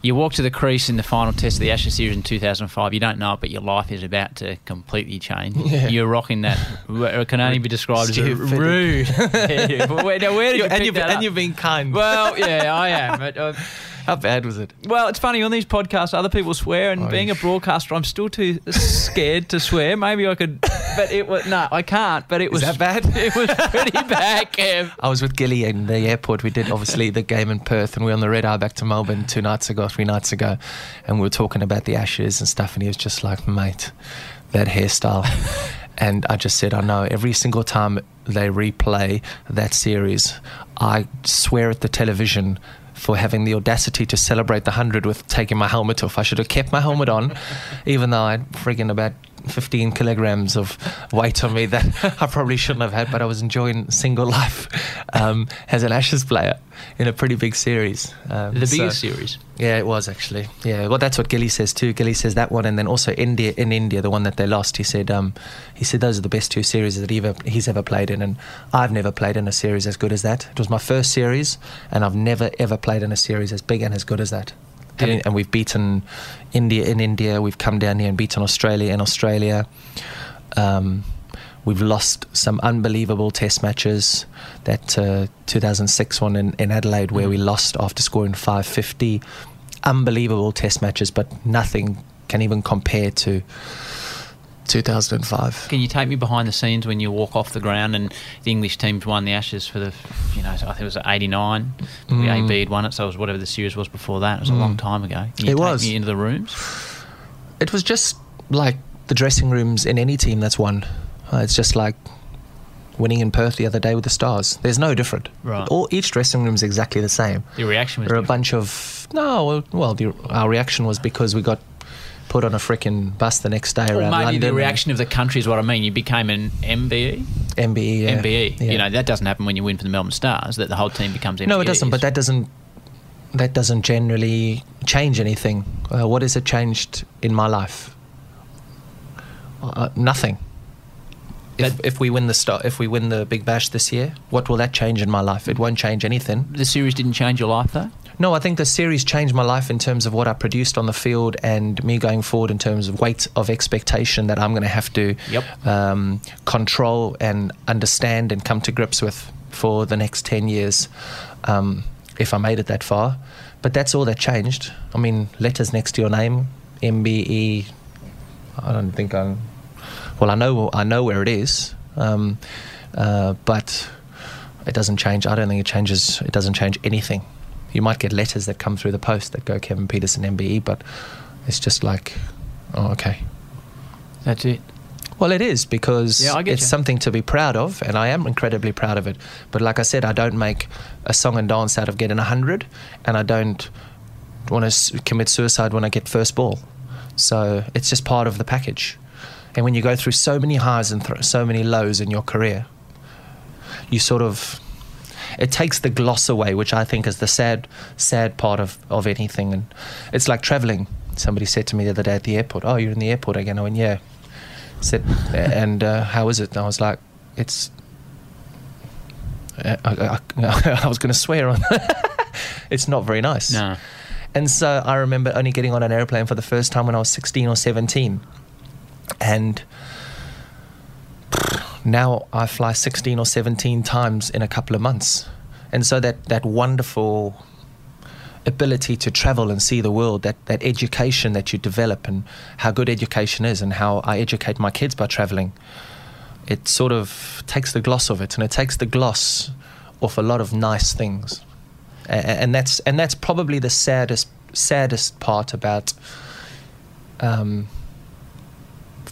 you walk to the crease in the final test of the Ashes series in 2005. You don't know it, but your life is about to completely change. Yeah. You're rocking that. <laughs> It can only be described as a rude. <laughs> yeah, where, now where did you and, you've, and you've been kind. Well, yeah, I am. But, uh, <laughs> How bad was it? well, it's funny on these podcasts, other people swear, and Oh, being a broadcaster, I'm still too scared to swear. Maybe I could, but it was no, I can't. But it was that bad? <laughs> It was pretty bad, Kev. I was with Gilly in the airport. We did obviously the game in Perth, and we were on the red eye back to Melbourne two nights ago, three nights ago, and we were talking about the Ashes and stuff. And he was just like, "Mate, that hairstyle." <laughs> and I just said, "I know." Every single time they replay that series, I swear at the television. For having the audacity to celebrate the hundred with taking my helmet off, I should have kept my helmet on, <laughs> even though I had friggin' about 15 kilograms of weight on me that <laughs> I probably shouldn't have had, but I was enjoying single life um, as an Ashes player in a pretty big series. Um, The so- series. Yeah, it was actually. Yeah, well, that's what Gilly says too. Gilly says that one, and then also India in India, the one that they lost. He said, um, he said those are the best two series that he ever, he's ever played in, and I've never played in a series as good as that. It was my first series, and I've never ever played in a series as big and as good as that. Having-. And we've beaten India in India. We've come down here and beaten Australia in Australia. Um, we've lost some unbelievable test matches. That uh, 2006 one in, in Adelaide, where we lost after scoring 550. Unbelievable test matches, but nothing can even compare to 2005. Can you take me behind the scenes when you walk off the ground and the English teams won the Ashes for the, you know, I think it was '89. The Mm. AB had won it, so it was whatever the series was before that. It was a long time ago. Can you It take was. me into the rooms. It was just like the dressing rooms in any team that's won. Uh, it's just like winning in Perth the other day with the Stars. There's no different. Right. All, each dressing room is exactly the same. The reaction was. There are a bunch of no. well- Well, the, our reaction was because we got put on a freaking bus the next day Or around maybe London. the reaction of the country is what I mean. You became an MBE. MBE. Yeah. MBE. Yeah. You know that doesn't happen when you win for the Melbourne Stars. That the whole team becomes MBE. No, it doesn't. But that doesn't. That doesn't generally change anything. Uh, what has it changed in my life? Uh, nothing. if, if we win the star, if we win the Big Bash this year, what will that change in my life? It won't change anything. The series didn't change your life, though. No, I think the series changed my life in terms of what I produced on the field and me going forward in terms of weight of expectation that I'm going to have to Yep. um, control and understand and come to grips with for the next 10 years um, if I made it that far. But that's all that changed. I mean, letters next to your name, MBE, I don't think I'm. Well, I know I know where it is, um, uh, but it doesn't change. I don't think it changes. It doesn't change anything. You might get letters that come through the post that go Kevin Pietersen MBE, but it's just like, oh, okay. That's it. Well, it is because Yeah, it's you. something to be proud of, and I am incredibly proud of it. But like I said, I don't make a song and dance out of getting a hundred, and I don't want to commit suicide when I get first ball. So it's just part of the package. And when you go through so many highs and th- so many lows in your career, you sort of it takes the gloss away, which I think is the sad, sad part of, of anything. And it's like traveling. Somebody said to me the other day at the airport, "Oh, you're in the airport again." I went, "Yeah." Said, <laughs> and uh, how is it? And I was like, "It's." I, I, I, <laughs> I was going to swear on. <laughs> it's not very nice. No. And so I remember only getting on an airplane for the first time when I was 16 or 17. And now I fly 16 or 17 times in a couple of months. And so that, that wonderful ability to travel and see the world, that, that education that you develop, and how good education is, and how I educate my kids by traveling, it sort of takes the gloss of it, and it takes the gloss off a lot of nice things. A- a- and that's and that's probably the saddest saddest part about um,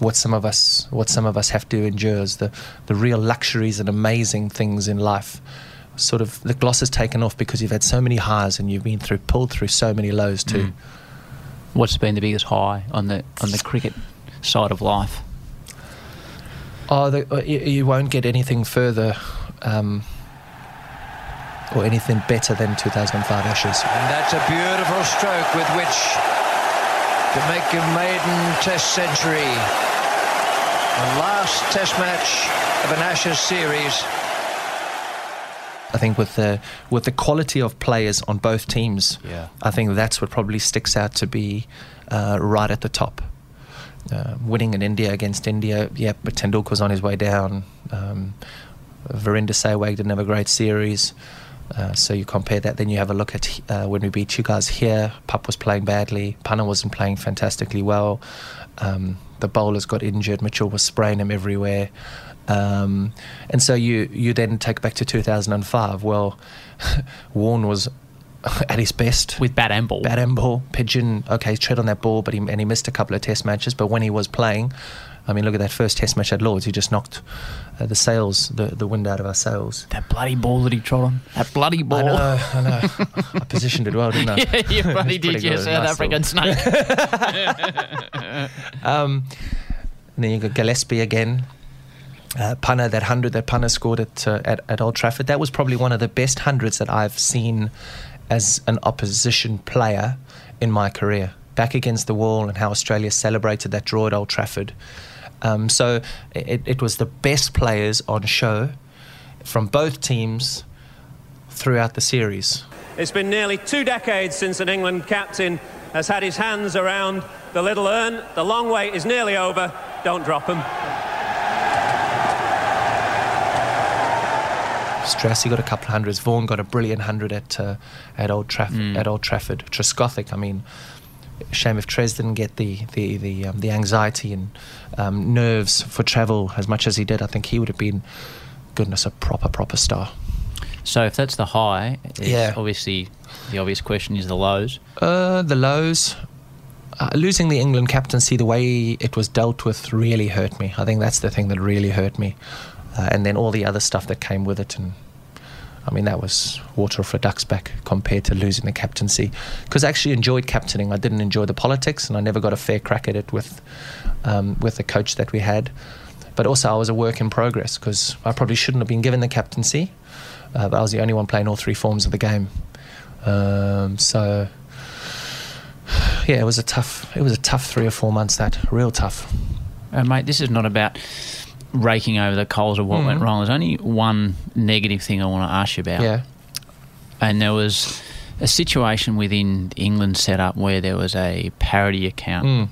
what some of us what some of us have to endure is the the real luxuries and amazing things in life. Sort of the gloss is taken off because you've had so many highs and you've been through pulled through so many lows too. Mm. What's been the biggest high on the on the cricket side of life? Oh, the, uh, you, you won't get anything further um, or anything better than 2005 Ashes. And that's a beautiful stroke with which to make a maiden test century. The last test match of an Ashes series. I think with the with the quality of players on both teams, Yeah. I think that's what probably sticks out to be uh, right at the top. Uh, winning in India against India, yeah, but Tendulkar's on his way down. Um, Virender Sehwag didn't have a great series. Uh, so you compare that, then you have a look at uh, when we beat you guys here. Pup was playing badly. Punter wasn't playing fantastically well. Um, the bowlers got injured. Mitchell was spraying him everywhere. Um, and so you, you then take back to 2005. Well, <laughs> Warnie was <laughs> at his best With bat and ball. bat and ball. Pigeon, okay, tread on that ball, but he, and he missed a couple of test matches. But when he was playing, I mean, look at that first test match at Lords. He just knocked uh, the sails, the, the wind out of our sails. That bloody ball that he trod on. That bloody ball. I know, I know. <laughs> I positioned it well, didn't I? <laughs> yeah, you bloody did, you. South Nice African snake. <laughs> Um, and then you got Gillespie again. Uh, Punter, that hundred that Punter scored at, uh, at at Old Trafford, that was probably one of the best hundreds that I've seen as an opposition player in my career. Back against the wall, and how Australia celebrated that draw at Old Trafford. Um, so it, it was the best players on show from both teams throughout the series. It's been nearly two decades since an England captain has had his hands around the little urn. The long wait is nearly over. Don't drop them. Straussy got a couple of hundreds. Vaughan got a brilliant hundred at uh, at Old Trafford. At Old Trafford, Trescothick. I mean, shame if Tres didn't get the the the, um, the anxiety and um, nerves for travel as much as he did. I think he would have been, goodness, a proper proper star. so if that's the high, it's Yeah. obviously the obvious question is the lows. Uh, the lows. Uh, losing the England captaincy, the way it was dealt with, really hurt me. I think that's the thing that really hurt me, uh, and then all the other stuff that came with it. And I mean, that was water for a duck's back compared to losing the captaincy. Because I actually enjoyed captaining. I didn't enjoy the politics, and I never got a fair crack at it with um, with the coach that we had. But also, I was a work in progress because I probably shouldn't have been given the captaincy. Uh, I was the only one playing all three forms of the game. Um, so yeah, it was a tough. It was a tough three or four months. That real tough. Uh, mate, this is not about raking over the coals of what Mhm. went wrong. There's only one negative thing I want to ask you about. Yeah. And there was a situation within England set up where there was a parody account Mm.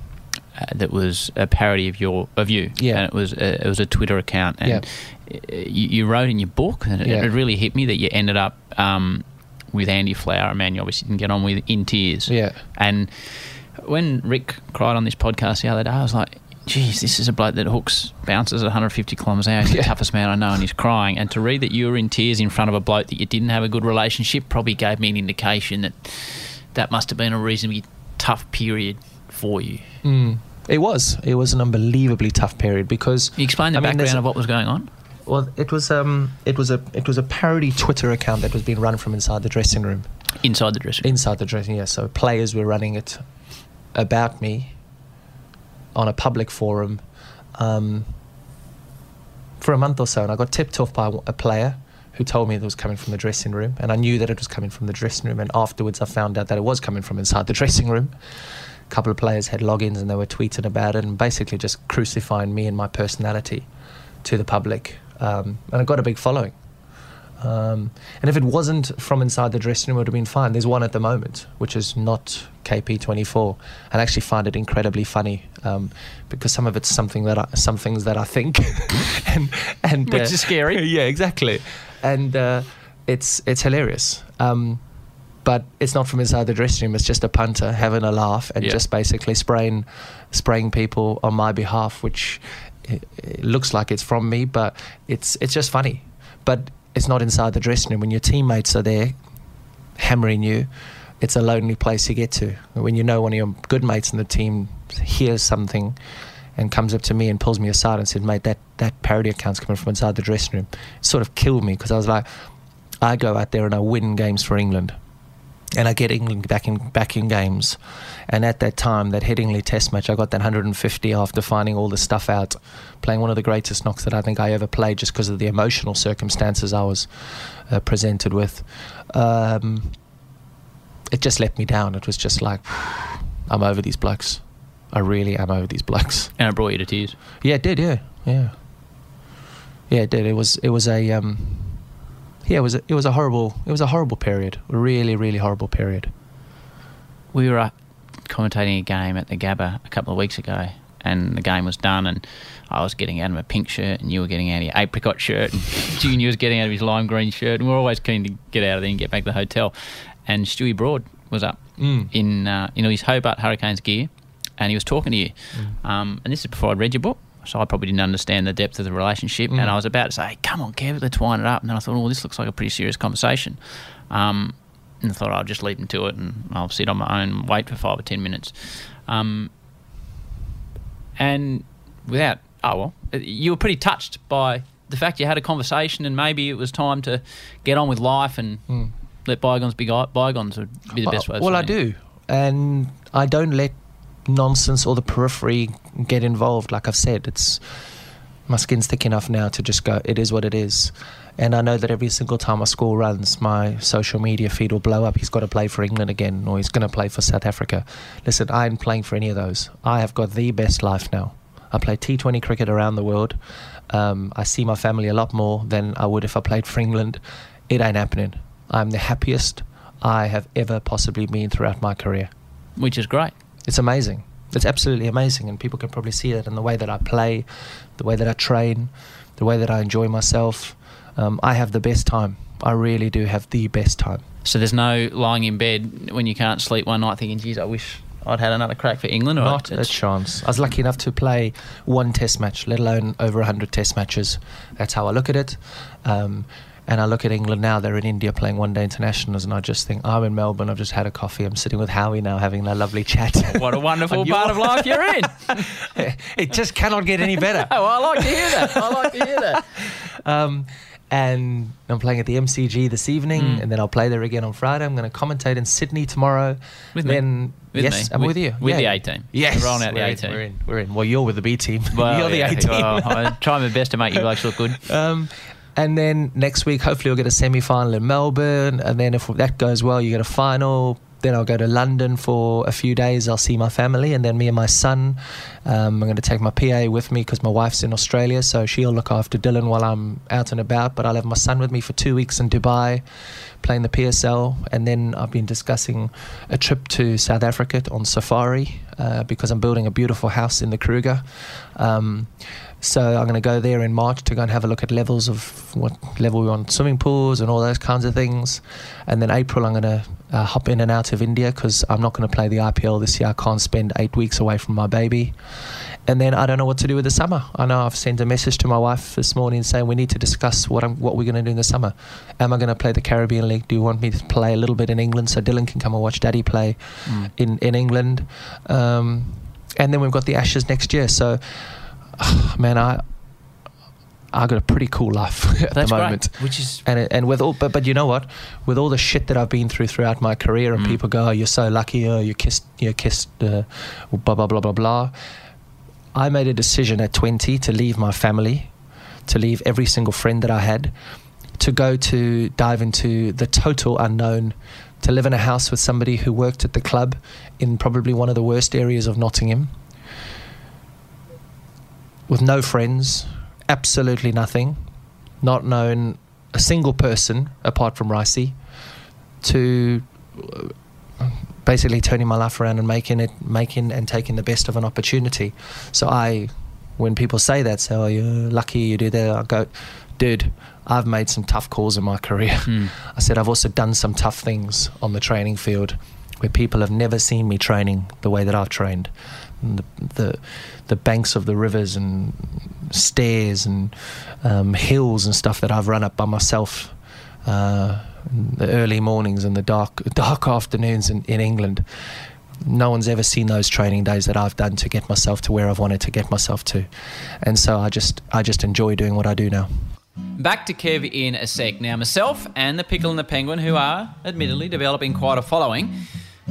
uh, that was a parody of your of you. Yeah. And it was a, it was a Twitter account, and Yeah. uh, you, you wrote in your book, and it, Yeah. it really hit me that you ended up um, with Andy Flower, a man you obviously didn't get on with, in tears. Yeah. And when Rick cried on this podcast the other day, I was like. Geez, this is a bloke that hooks bounces at 150 kilometres an hour. He's Yeah. the toughest man I know, and he's crying. And to read that you were in tears in front of a bloke that you didn't have a good relationship probably gave me an indication that that must have been a reasonably tough period for you. Mm. It was. It was an unbelievably tough period because Can you explain the I background a- of what was going on? well, it was um, it was a it was a parody Twitter account that was being run from inside the dressing room. Inside the dressing room. Inside the dressing, yeah. So players were running it about me on a public forum um, for a month or so, and I got tipped off by a player who told me it was coming from the dressing room, and I knew that it was coming from the dressing room. And afterwards, I found out that it was coming from inside the <laughs> dressing room. A couple of players had logins, and they were tweeting about it, and basically just crucifying me and my personality to the public. Um, and I got a big following. Um, and if it wasn't from inside the dressing room, it would have been fine. There's one at the moment, which is not KP24. And I actually find it incredibly funny um, because some of it's something that I, some things that I think, <laughs> and and Which is scary. <laughs> yeah, exactly. And uh, it's it's hilarious. Um, but it's not from inside the dressing room. It's just a punter having a laugh and Yeah. just basically spraying spraying people on my behalf, which it, it looks like it's from me, but it's it's just funny. But it's not inside the dressing room when your teammates are there hammering you. It's a lonely place to get to. When you know one of your good mates in the team hears something and comes up to me and pulls me aside and said, "Mate, that that parody account's coming from inside the dressing room," it sort of killed me because I was like, I go out there and I win games for England and I get England back in back in games. And at that time, that Headingley Test match, I got that 150 after finding all the stuff out, playing one of the greatest knocks that I think I ever played, just because of the emotional circumstances I was uh, presented with. Um, it just let me down. It was just like, <sighs> I'm over these blokes. I really am over these blokes. And it brought you to tears. Yeah, it did. Yeah, yeah, yeah. It did. It was. It was a. Um, yeah, it was. A, it was a horrible. It was a horrible period. A really, really horrible period. We were uh, commentating a game at the Gabba a couple of weeks ago, and the game was done, and I was getting out of my pink shirt, and you were getting out of your apricot shirt, and <laughs> Junior was getting out of his lime green shirt, and we are always keen to get out of there and get back to the hotel. And Stewie Broad was up Mm. in uh, in his Hobart Hurricanes gear, and he was talking to you. Um, and this is before I'd read your book, so I probably didn't understand the depth of the relationship. Mm. And I was about to say, "Come on, Kev, let's wind it up." And then I thought, "Oh, this looks like a pretty serious conversation." Um, and thought I'll just leave him to it, and I'll sit on my own, and wait for five or ten minutes. Um, and without, oh well, you were pretty touched by the fact you had a conversation, and maybe it was time to get on with life and Mm. let bygones be bygones would be the best way. well I do, and I don't let nonsense or the periphery get involved. Like I've said, it's my skin's thick enough now to just go. It is what it is, and I know that every single time a score runs, my social media feed will blow up. He's got to play for England again, or he's going to play for South Africa. Listen, I ain't playing for any of those. I have got the best life now. I play T20 cricket around the world. Um, I see my family a lot more than I would if I played for England. It ain't happening. I'm the happiest I have ever possibly been throughout my career. which is great. It's amazing. It's absolutely amazing, and people can probably see that in the way that I play, the way that I train, the way that I enjoy myself. Um, I have the best time. I really do have the best time. So there's no lying in bed when you can't sleep one night thinking, "Geez, I wish I'd had another crack for England." Or Not a chance. I was lucky enough to play one test match, let alone over 100 test matches. That's how I look at it. Um, and I look at England now, they're in India playing one day internationals, and I just think, I'm in Melbourne, I've just had a coffee, I'm sitting with Howie now having a lovely chat. <laughs> What a wonderful <laughs> part of life you're in. <laughs> it just cannot get any better. oh, I like to hear that. I like to hear that. Um, and I'm playing at the MCG this evening, Mm. and then I'll play there again on Friday. I'm going to commentate in Sydney tomorrow. With me? then, With yes, me? I'm With- with, you. with the Yeah. A team? Yes, You're rolling out the we're A in, team. We're in. We're in. Well, you're with the B team. <laughs> Well, you're the A team. well, I <laughs> try my best to make you blokes look good. Um, and then next week, hopefully, we'll get a semi final in Melbourne. And then if that goes well, you get a final. Then I'll go to London for a few days. I'll see my family. And then me and my son Um, I'm going to take my PA with me because my wife's in Australia, so she'll look after Dylan while I'm out and about. But I'll have my son with me for two weeks in Dubai, playing the PSL, and then I've been discussing a trip to South Africa on safari uh, because I'm building a beautiful house in the Kruger. Um, so I'm going to go there in March to go and have a look at levels of what level we want swimming pools and all those kinds of things. And then April I'm going to uh, hop in and out of India because I'm not going to play the IPL this year. I can't spend eight weeks away from my baby. And then I don't know what to do with the summer. I know I've sent a message to my wife this morning saying we need to discuss what I'm, what we're going to do in the summer. Am I going to play the Caribbean League? Do you want me to play a little bit in England so Dylan can come and watch Daddy play Mm. in in England? Um, and then we've got the Ashes next year. So, man, I I got a pretty cool life <laughs> at That's the great. moment. Which is And and with all, but but you know what? With all the shit that I've been through throughout my career, and Mm. people go, "Oh, you're so lucky. Oh, you kissed, you kissed, uh, blah blah blah blah blah." I made a decision at 20 to leave my family, to leave every single friend that I had, to go to dive into the total unknown, to live in a house with somebody who worked at the club in probably one of the worst areas of Nottingham, with no friends, absolutely nothing, not known a single person apart from Ricey, to uh, basically turning my life around and making it, making and taking the best of an opportunity. So I, when people say that, say, "Oh, you're lucky you do that," I go, "Dude, I've made some tough calls in my career." Mm. <laughs> I said I've also done some tough things on the training field where people have never seen me training the way that I've trained. And the, the the banks of the rivers and stairs and um, hills and stuff that I've run up by myself. The early mornings and the dark <laughs> dark afternoons in, in England. No one's ever seen those training days that I've done to get myself to where I've wanted to get myself to, and so I just I just enjoy doing what I do now. Back to Kev in a sec. Now, myself and the Pickle and the Penguin, who are admittedly developing quite a following,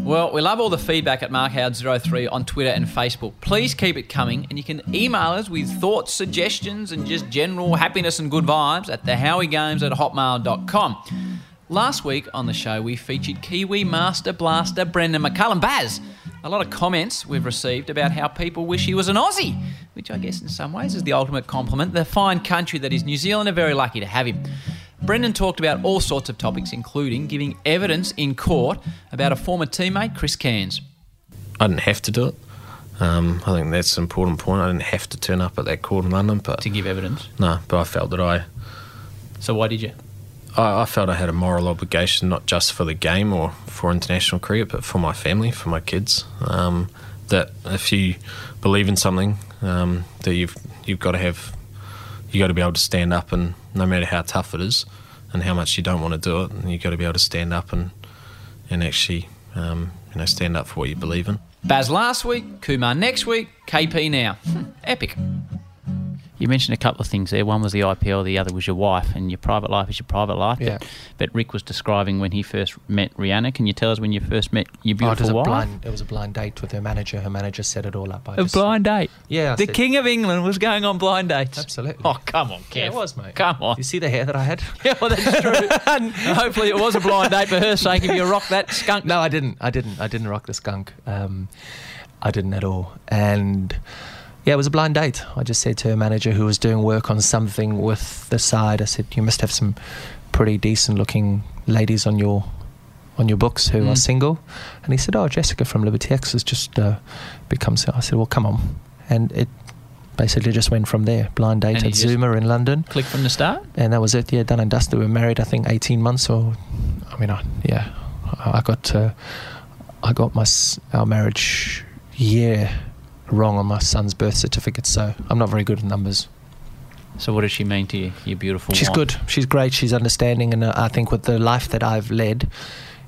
well, we love all the feedback at markhoward03 on Twitter and Facebook. Please keep it coming, and you can email us with thoughts, suggestions, and just general happiness and good vibes at thehowiegames at hotmail.com. Last week on the show, we featured Kiwi Master Blaster Brendon McCullum. Baz, a lot of comments we've received about how people wish he was an Aussie, which I guess in some ways is the ultimate compliment. The fine country that is New Zealand are very lucky to have him. Brendon talked about all sorts of topics, including giving evidence in court about a former teammate, Chris Cairns. I didn't have to do it. Um, I think that's an important point. I didn't have to turn up at that court in London, but To give evidence. no, but I felt that I, So why did you? I, I felt I had a moral obligation, not just for the game or for international cricket, but for my family, for my kids. Um, that if you believe in something, um, that you've you've got to have, you got to be able to stand up, and no matter how tough it is, and how much you don't want to do it, you've got to be able to stand up and and actually, um, you know, stand up for what you believe in. Baz last week, Kumar next week, KP now. <laughs> Epic. You mentioned a couple of things there. One was the IPL, the other was your wife, and your private life is your private life. Yeah. But, but Rick was describing when he first met Rianna. Can you tell us when you first met your Oh, it was beautiful a wife? blind. It was a blind date with her manager. Her manager set it all up. I A blind date. Yeah, I The said- King of England was going on blind dates. Absolutely. Oh, come on, Kev. Yeah, it was, mate. Come on. You see the hair that I had? <laughs> Yeah, well, that's true. and <laughs> hopefully it was a blind date for her sake if you rock that skunk. No, I didn't. I didn't. I didn't rock the skunk. Um, I didn't at all. And yeah, it was a blind date. I just said to her manager who was doing work on something with the side, I said, "You must have some pretty decent-looking ladies on your on your books who Mm. are single." And he said, "Oh, Jessica from Liberty X has just uh, become." So I said, "Well, come on," and it basically just went from there. Blind date at Zuma in London. Click from the start. and that was it. Yeah, done and dusted. We were married, I think, eighteen months. Or, I mean, I, yeah, I I got uh, I got my our marriage year wrong on my son's birth certificate, so I'm not very good at numbers. So what does she mean to you, your beautiful She's wife? good. She's great. She's understanding, and uh, I think with the life that I've led,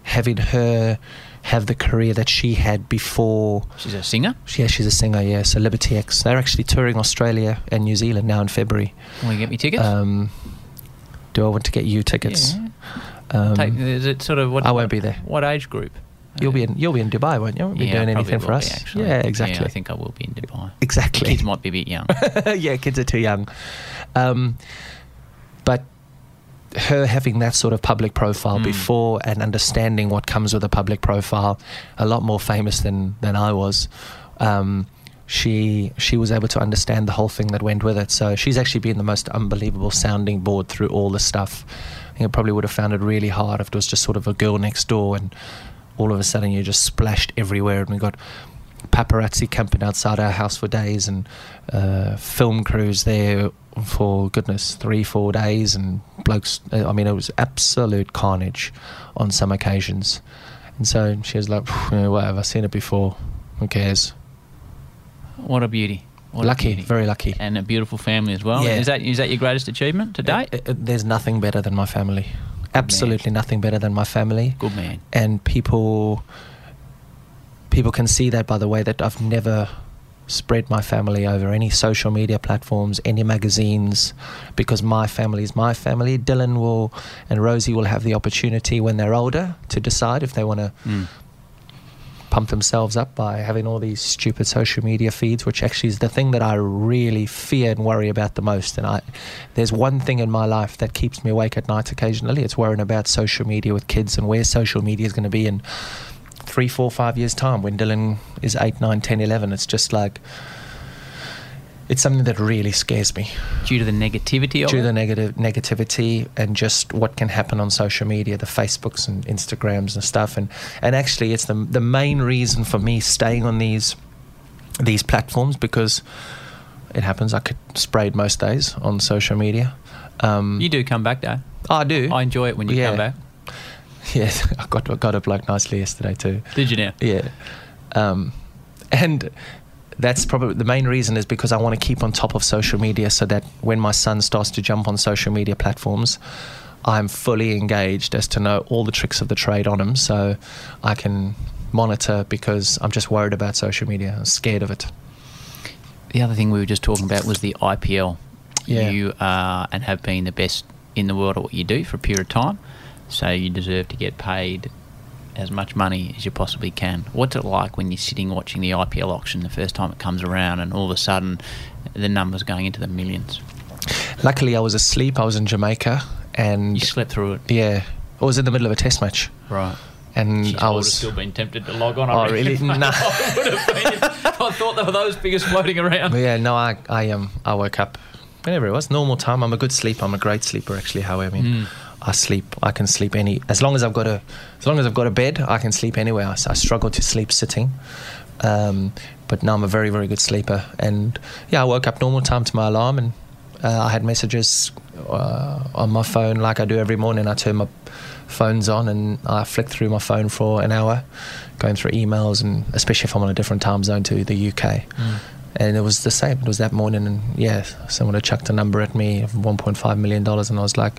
having her have the career that she had before. She's a singer. Yeah, she's a singer. Yeah, so Liberty X. They're actually touring Australia and New Zealand now in February. Will you get me tickets? Um, do I want to get you tickets? Yeah. Um, Take, is it sort of what? I won't be there. What age group? You'll be in you'll be in Dubai, won't you? Won't be Yeah, doing anything for us. actually. yeah, exactly. Yeah, I think I will be in Dubai. The exactly. kids might be a bit young. <laughs> yeah, kids are too young. Um, but her having that sort of public profile Mm. before and understanding what comes with a public profile, a lot more famous than than I was. Um, she she was able to understand the whole thing that went with it. So she's actually been the most unbelievable sounding board through all the stuff. I think I probably would have found it really hard if it was just sort of a girl next door and all of a sudden you're just splashed everywhere and we got paparazzi camping outside our house for days and uh, film crews there for goodness three four days and blokes uh, i mean it was absolute carnage on some occasions and so she was like "Yeah, whatever i've seen it before who cares What a beauty. What a lucky beauty. very lucky And a beautiful family as well. Yeah. Is that is that your greatest achievement to date? Uh, uh, there's nothing better than my family absolutely nothing better than my family Good man. and people people can see that by the way that I've never spread my family over any social media platforms, any magazines, because my family is my family. Dylan will and Rosie will have the opportunity when they're older to decide if they want to Mm. Pump themselves up by having all these stupid social media feeds, which actually is the thing that I really fear and worry about the most. And I, there's one thing in my life that keeps me awake at night occasionally. It's worrying about social media with kids and where social media is going to be in three, four, five years' time when Dylan is eight, nine, 10, 11. It's just like, it's something that really scares me Due to the negativity of due to the negative negativity and just what can happen on social media, the Facebooks and Instagrams and stuff. And and actually, it's the the main reason for me staying on these these platforms because it happens. I could sprayed most days on social media. Um, You do come back though. I do. I enjoy it when you Yeah. come back. <laughs> Yes, I got I got a bloke nicely yesterday too. Did you now? Yeah. Um, and that's probably the main reason is because I want to keep on top of social media so that when my son starts to jump on social media platforms, I'm fully engaged as to know all the tricks of the trade on him so I can monitor because I'm just worried about social media. I'm scared of it. The other thing we were just talking about was the IPL. Yeah. You are and have been the best in the world at what you do for a period of time, so you deserve to get paid as much money as you possibly can. What's it like when you're sitting watching the IPL auction the first time it comes around and all of a sudden the numbers going into the millions? Luckily, I was asleep. I was in Jamaica and You slept through it. yeah, I was in the middle of a test match Right. and Jeez, I would have was still been tempted to log on. Oh, I reckon. really? <laughs> Nah. I would have been. I thought there were those figures floating around. But yeah, no, I, I um, I woke up whenever it was normal time. I'm a good sleeper. I'm a great sleeper, actually. How I mean, I sleep. I can sleep any as long as I've got a, as long as I've got a bed. I can sleep anywhere. I, I struggle to sleep sitting, um, but now I'm a very, very good sleeper. And yeah, I woke up normal time to my alarm, and uh, I had messages uh, on my phone like I do every morning. I turn my phones on and I flick through my phone for an hour, going through emails, and especially if I'm on a different time zone to the UK. And it was the same. It was that morning, and yeah, someone had chucked a number at me of 1.5 million dollars, and I was like,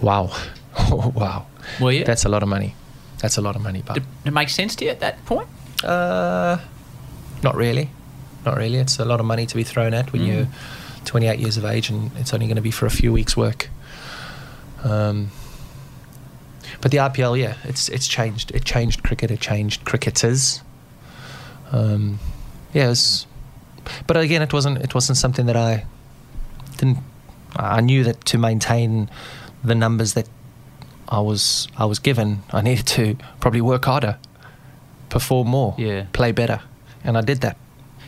"Wow, <laughs> wow, Well, yeah. that's a lot of money. That's a lot of money." But Did it make sense to you at that point? uh, not really, not really. It's a lot of money to be thrown at when Mm. you're 28 years of age, and it's only going to be for a few weeks' work. Um, but the IPL, yeah, it's it's changed. It changed cricket. It changed cricketers. Um, yeah, was, but again, it wasn't. It wasn't something that I didn't. I knew that to maintain the numbers that I was I was given, I needed to probably work harder, perform more, Yeah. play better, and I did that.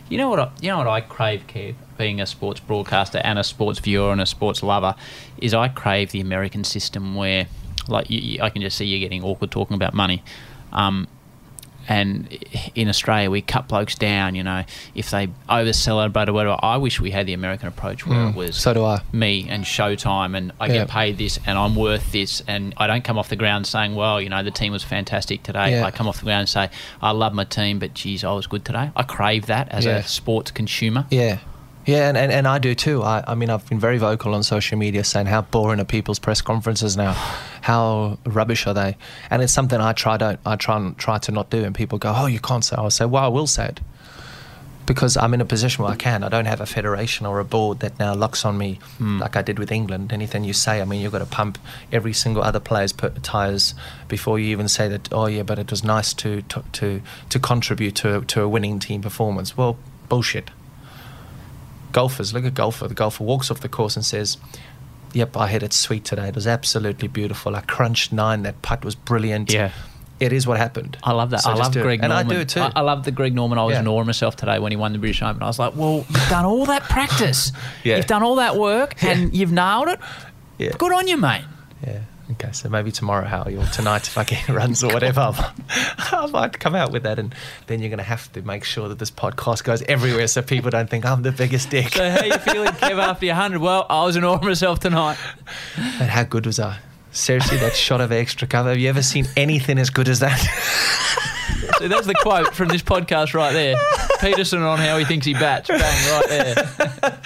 You know what? I, you know what I crave, Kev, being a sports broadcaster and a sports viewer and a sports lover, is I crave the American system where, like, you, I can just see you getting awkward talking about money. Um, and in Australia, we cut blokes down. You know, if they overcelebrate or whatever. I wish we had the American approach where Mm, it was so do I. me and Showtime, and I Yeah. get paid this, and I'm worth this, and I don't come off the ground saying, "Well, you know, the team was fantastic today." Yeah. I come off the ground and say, "I love my team, but geez, I was good today." I crave that as Yeah. a sports consumer. Yeah. Yeah, and, and, and I do too. I, I mean, I've been very vocal on social media saying how boring are people's press conferences now, how rubbish are they, and it's something I try don't I try and try to not do. And people go, "Oh, you can't say." I say, "Well, I will say it," because I'm in a position where I can. I don't have a federation or a board that now locks on me hmm. like I did with England. Anything you say, I mean, you've got to pump every single other player's tires before you even say that. Oh yeah, but it was nice to to to, to contribute to to a winning team performance. Well, bullshit golfers. Look at golfer. The golfer walks off the course and says, "Yep, I hit it sweet today. It was absolutely beautiful. I crunched nine. That putt was brilliant." Yeah. it is what happened. I love that. So I love do it. Greg and Norman. I do it too. I, I love the Greg Norman. I was Yeah. of myself today when he won the British Open. I was like, well, you've done all that <laughs> practice. Yeah. You've done all that work and you've nailed it. Yeah. Good on you, mate. Yeah. Okay, so maybe tomorrow, Howie, or tonight if I get <laughs> runs or whatever, <laughs> I might, come out with that, and then you're going to have to make sure that this podcast goes everywhere so people don't think I'm the biggest dick. So how you feeling, <laughs> Kev, after your 100? Well, I was in awe of myself tonight. And how good was I? Seriously, that shot of extra cover. Have you ever seen anything as good as that? So that's the quote from this podcast right there. Pietersen on how he thinks he bats. Bang, right there.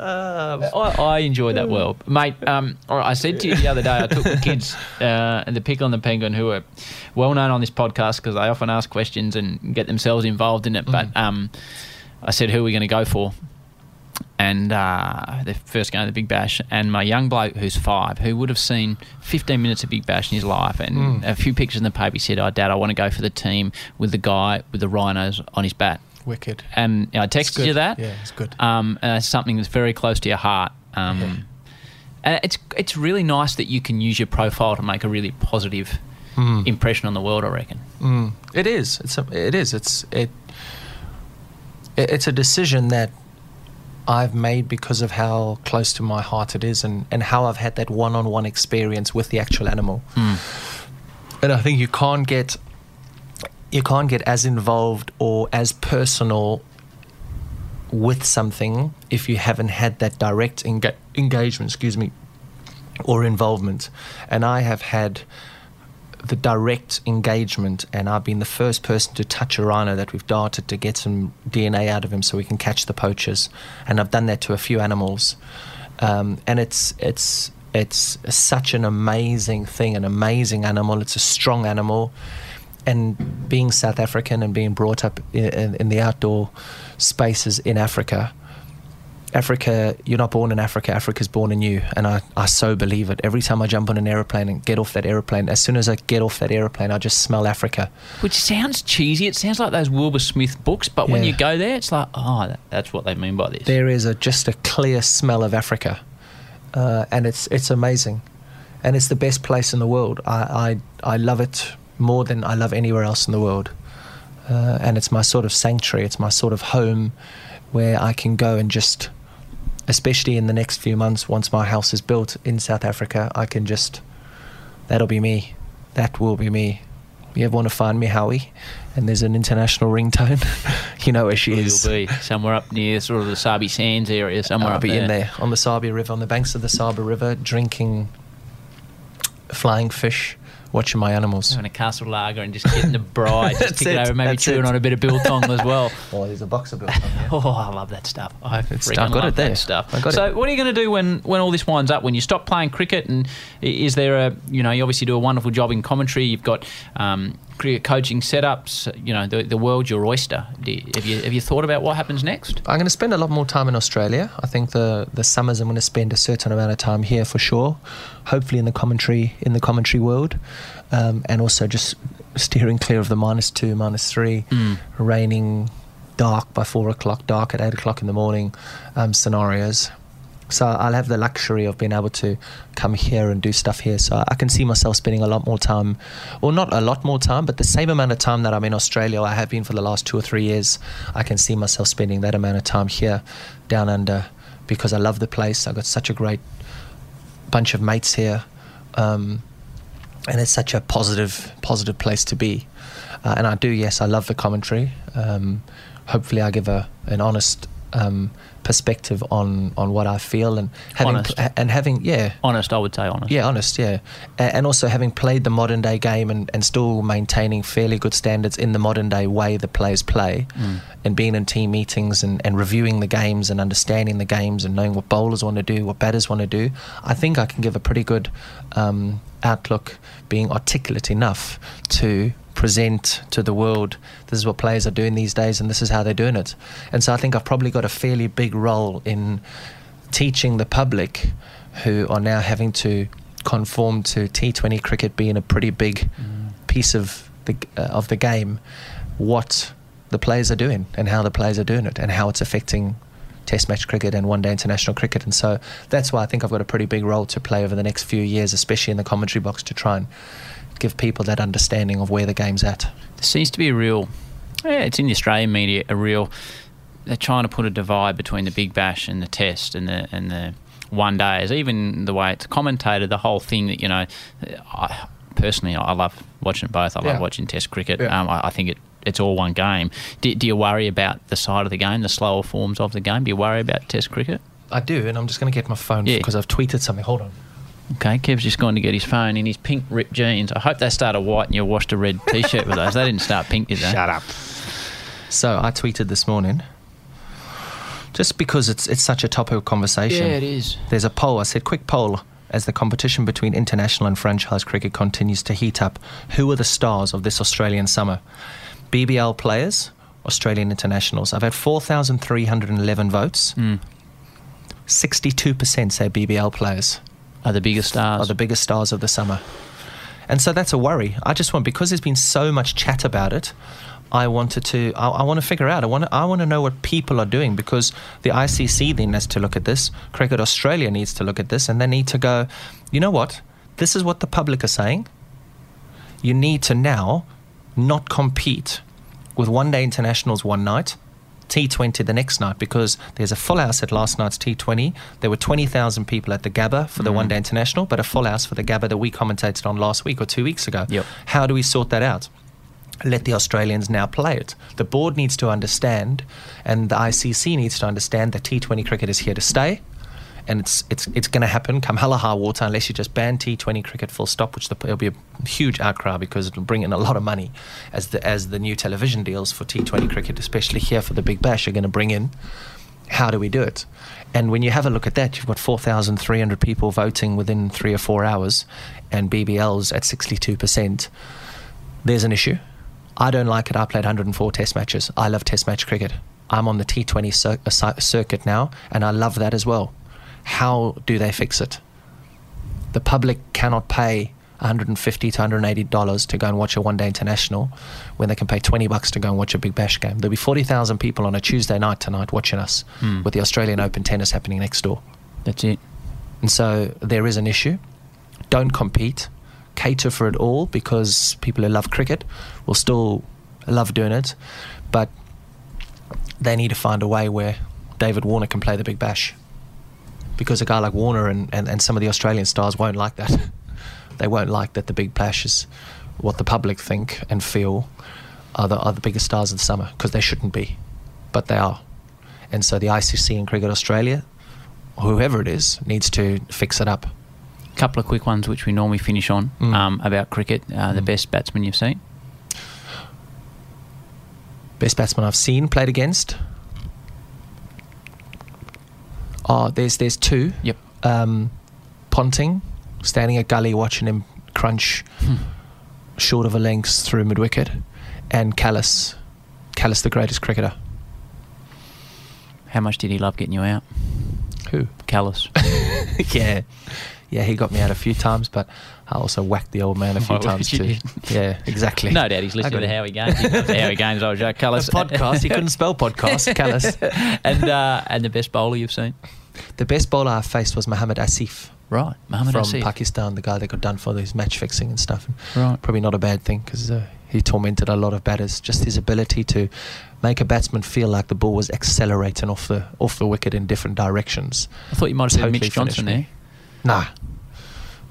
I, I enjoyed that well, mate. Um, I said to you the other day, I took the <laughs> kids uh, and the pickle and the penguin, who are well known on this podcast because they often ask questions and get themselves involved in it. But um, I said, who are we going to go for? And uh, the first game of the Big Bash, and my young bloke who's five, who would have seen 15 minutes of Big Bash in his life, and a few pictures in the paper. He said, "Oh, Dad, I want to go for the team with the guy with the rhinos on his bat." Wicked. And I texted you that. Yeah, it's good. Um, and it's something that's very close to your heart. Um, And it's it's really nice that you can use your profile to make a really positive impression on the world. I reckon. Mm, it is. It's a, it is. It's it, it. It's a decision that I've made because of how close to my heart it is, and and how I've had that one-on-one experience with the actual animal. And I think you can't get you can't get as involved or as personal with something if you haven't had that direct enga- engagement. Excuse me. Or involvement, and I have had the direct engagement, and I've been the first person to touch a rhino that we've darted to get some DNA out of him so we can catch the poachers. And I've done that to a few animals, um, and it's it's it's such an amazing thing, an amazing animal. It's a strong animal, and being South African and being brought up in, in, the outdoor spaces in Africa. Africa, you're not born in Africa, Africa's born in you. And I, I so believe it. Every time I jump on an aeroplane and get off that aeroplane, as soon as I get off that aeroplane, I just smell Africa. Which sounds cheesy. It sounds like those Wilbur Smith books, but when you go there, it's like, oh, that's what they mean by this. There is a, just a clear smell of Africa. Uh, and it's, it's amazing. And it's the best place in the world. I, I, I love it more than I love anywhere else in the world. Uh, and it's my sort of sanctuary, it's my sort of home where I can go and just, especially in the next few months, once my house is built in South Africa, I can just, that'll be me. That will be me. You ever want to find me, Howie? And there's an international ringtone. <laughs> you know where she You'll is. be somewhere up near sort of the Sabi Sands area, somewhere I'll up be there. in there on the Sabi River, on the banks of the Sabi River, drinking flying fish, watching my animals. Having a castle lager and just getting the bride, just <laughs> That's kicking it, over, maybe that's chewing it. on a bit of biltong as well. <laughs> Oh, there's a box of bills on here. Oh, I love that stuff. I It's- freaking I've got love it there. that stuff. I got so, it. what are you going to do when, when all this winds up? When you stop playing cricket, and is there a you know you obviously do a wonderful job in commentary. You've got um, cricket coaching setups. You know the, the world's your oyster. You, have you have you thought about what happens next? I'm going to spend a lot more time in Australia. I think the the summers I'm going to spend a certain amount of time here for sure. Hopefully in the commentary in the commentary world, um, and also just steering clear of the minus two, minus three, raining, dark by four o'clock, dark at eight o'clock in the morning um, scenarios. So I'll have the luxury of being able to come here and do stuff here. So I can see myself spending a lot more time, or not a lot more time, but the same amount of time that I'm in Australia, I have been for the last two or three years. I can see myself spending that amount of time here, down under, because I love the place. I've got such a great bunch of mates here, um, and it's such a positive, positive place to be. Uh, and I do, yes, I love the commentary. Um, hopefully, I give a an honest um, perspective on on what I feel and having Honest. and having yeah Honest, I would say honest. yeah honest yeah and also having played the modern day game and, and still maintaining fairly good standards in the modern day way the players play and being in team meetings and, and reviewing the games and understanding the games and knowing what bowlers want to do what batters want to do I think I can give a pretty good um, outlook being articulate enough to present to the world this is what players are doing these days and this is how they're doing it. And so I think I've probably got a fairly big role in teaching the public who are now having to conform to T20 cricket being a pretty big piece of the uh, of the game what the players are doing and how the players are doing it and how it's affecting test match cricket and one day international cricket. And so that's why I think I've got a pretty big role to play over the next few years especially in the commentary box to try and give people that understanding of where the game's at. There seems to be a real, yeah, it's in the Australian media, a real. They're trying to put a divide between the Big Bash and the Test and the and the one days. Even the way it's commentated, the whole thing that you know, I, personally, I love watching both. I love Yeah. watching Test cricket. Yeah. Um, I, I think it. It's all one game. Do, do you worry about the side of the game, the slower forms of the game? Do you worry about Test cricket? I do, and I'm just going to get my phone Yeah. because I've tweeted something. Hold on. Okay, Kev's just gone to get his phone in his pink ripped jeans. I hope they started white and you washed a red <laughs> t-shirt with those. They didn't start pink, did they? Shut up. So I tweeted this morning, just because it's it's such a topic of conversation. Yeah, it is. There's a poll. I said, quick poll. As the competition between international and franchise cricket continues to heat up, who are the stars of this Australian summer? BBL players, Australian internationals. I've had 4,311 votes. Mm. 62% say BBL players Are the biggest stars? are the biggest stars of the summer. And so that's a worry. I just want because there's been so much chat about it. I wanted to. I, I want to figure out. I want. To, I want to know what people are doing because the ICC then has to look at this. Cricket Australia needs to look at this, and they need to go. You know what? This is what the public are saying. You need to now not compete with one day internationals one night, T20 the next night because there's a full house at last night's T20. There were 20,000 people at the Gabba for the mm. one day international, but a full house for the Gabba that we commentated on last week or two weeks ago. Yep. How do we sort that out? Let the Australians now play it. The board needs to understand, and the ICC needs to understand that T20 cricket is here to stay and it's it's it's going to happen come hell or high water unless you just ban T20 cricket full stop, which the, it'll be a huge outcry because it'll bring in a lot of money as the as the new television deals for T20 cricket, especially here for the Big Bash, are going to bring in. How do we do it? And when you have a look at that, you've got 4,300 people voting within three or four hours, and BBL's at 62%. There's an issue. I don't like it. I played 104 Test matches. I love Test match cricket. I'm on the T20 cir- uh, circuit now, and I love that as well. How do they fix it? The public cannot pay 150 to 180 dollars to go and watch a one-day international, when they can pay 20 bucks to go and watch a Big Bash game. There'll be 40,000 people on a Tuesday night tonight watching us, Hmm. with the Australian Open tennis happening next door. That's it. And so there is an issue. Don't compete. Cater for it all because people who love cricket will still love doing it. But they need to find a way where David Warner can play the Big Bash. Because a guy like Warner and, and, and some of the Australian stars won't like that. <laughs> they won't like that the Big Bash is what the public think and feel are the, are the biggest stars of the summer because they shouldn't be. But they are. And so the ICC and Cricket Australia, whoever it is, needs to fix it up. A couple of quick ones which we normally finish on Mm. um, about cricket. Uh, The best batsman you've seen? Best batsman I've seen played against. Oh, there's there's two. Yep. Um, Ponting, standing at gully watching him crunch short of a length through mid wicket, and Kallis, Kallis the greatest cricketer. How much did he love getting you out? Who? Kallis. <laughs> yeah, yeah, he got me out a few times, but I also whacked the old man a <laughs> few Oh, times too. Yeah, exactly. no doubt he's listening to. Howie Games. He comes to Howie Games, old Joe Kallis. A podcast. He couldn't spell podcast. <laughs> Kallis. and, uh, and the best bowler you've seen? The best bowler I faced was Mohammad Asif. Right, Mohammad from Asif. Pakistan, the guy that got done for his match fixing and stuff. And Right. Probably not a bad thing because uh, he tormented a lot of batters. Just his ability to make a batsman feel like the ball was accelerating off the off the wicket in different directions. I thought you might have said Totally Mitch Johnson there. Nah,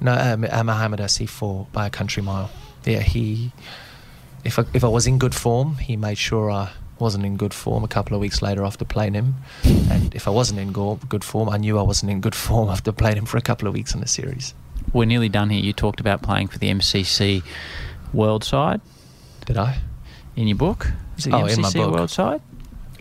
no, um, uh, Mohammad Asif for by a country mile. Yeah, he. If I, if I was in good form, he made sure I wasn't in good form a couple of weeks later after playing him. And if I wasn't in go- good form, I knew I wasn't in good <laughs> form after playing him for a couple of weeks in the series. We're nearly done here. You talked about playing for the MCC World Side Did I? in your book. Is it Oh, MCC in my book. World Side?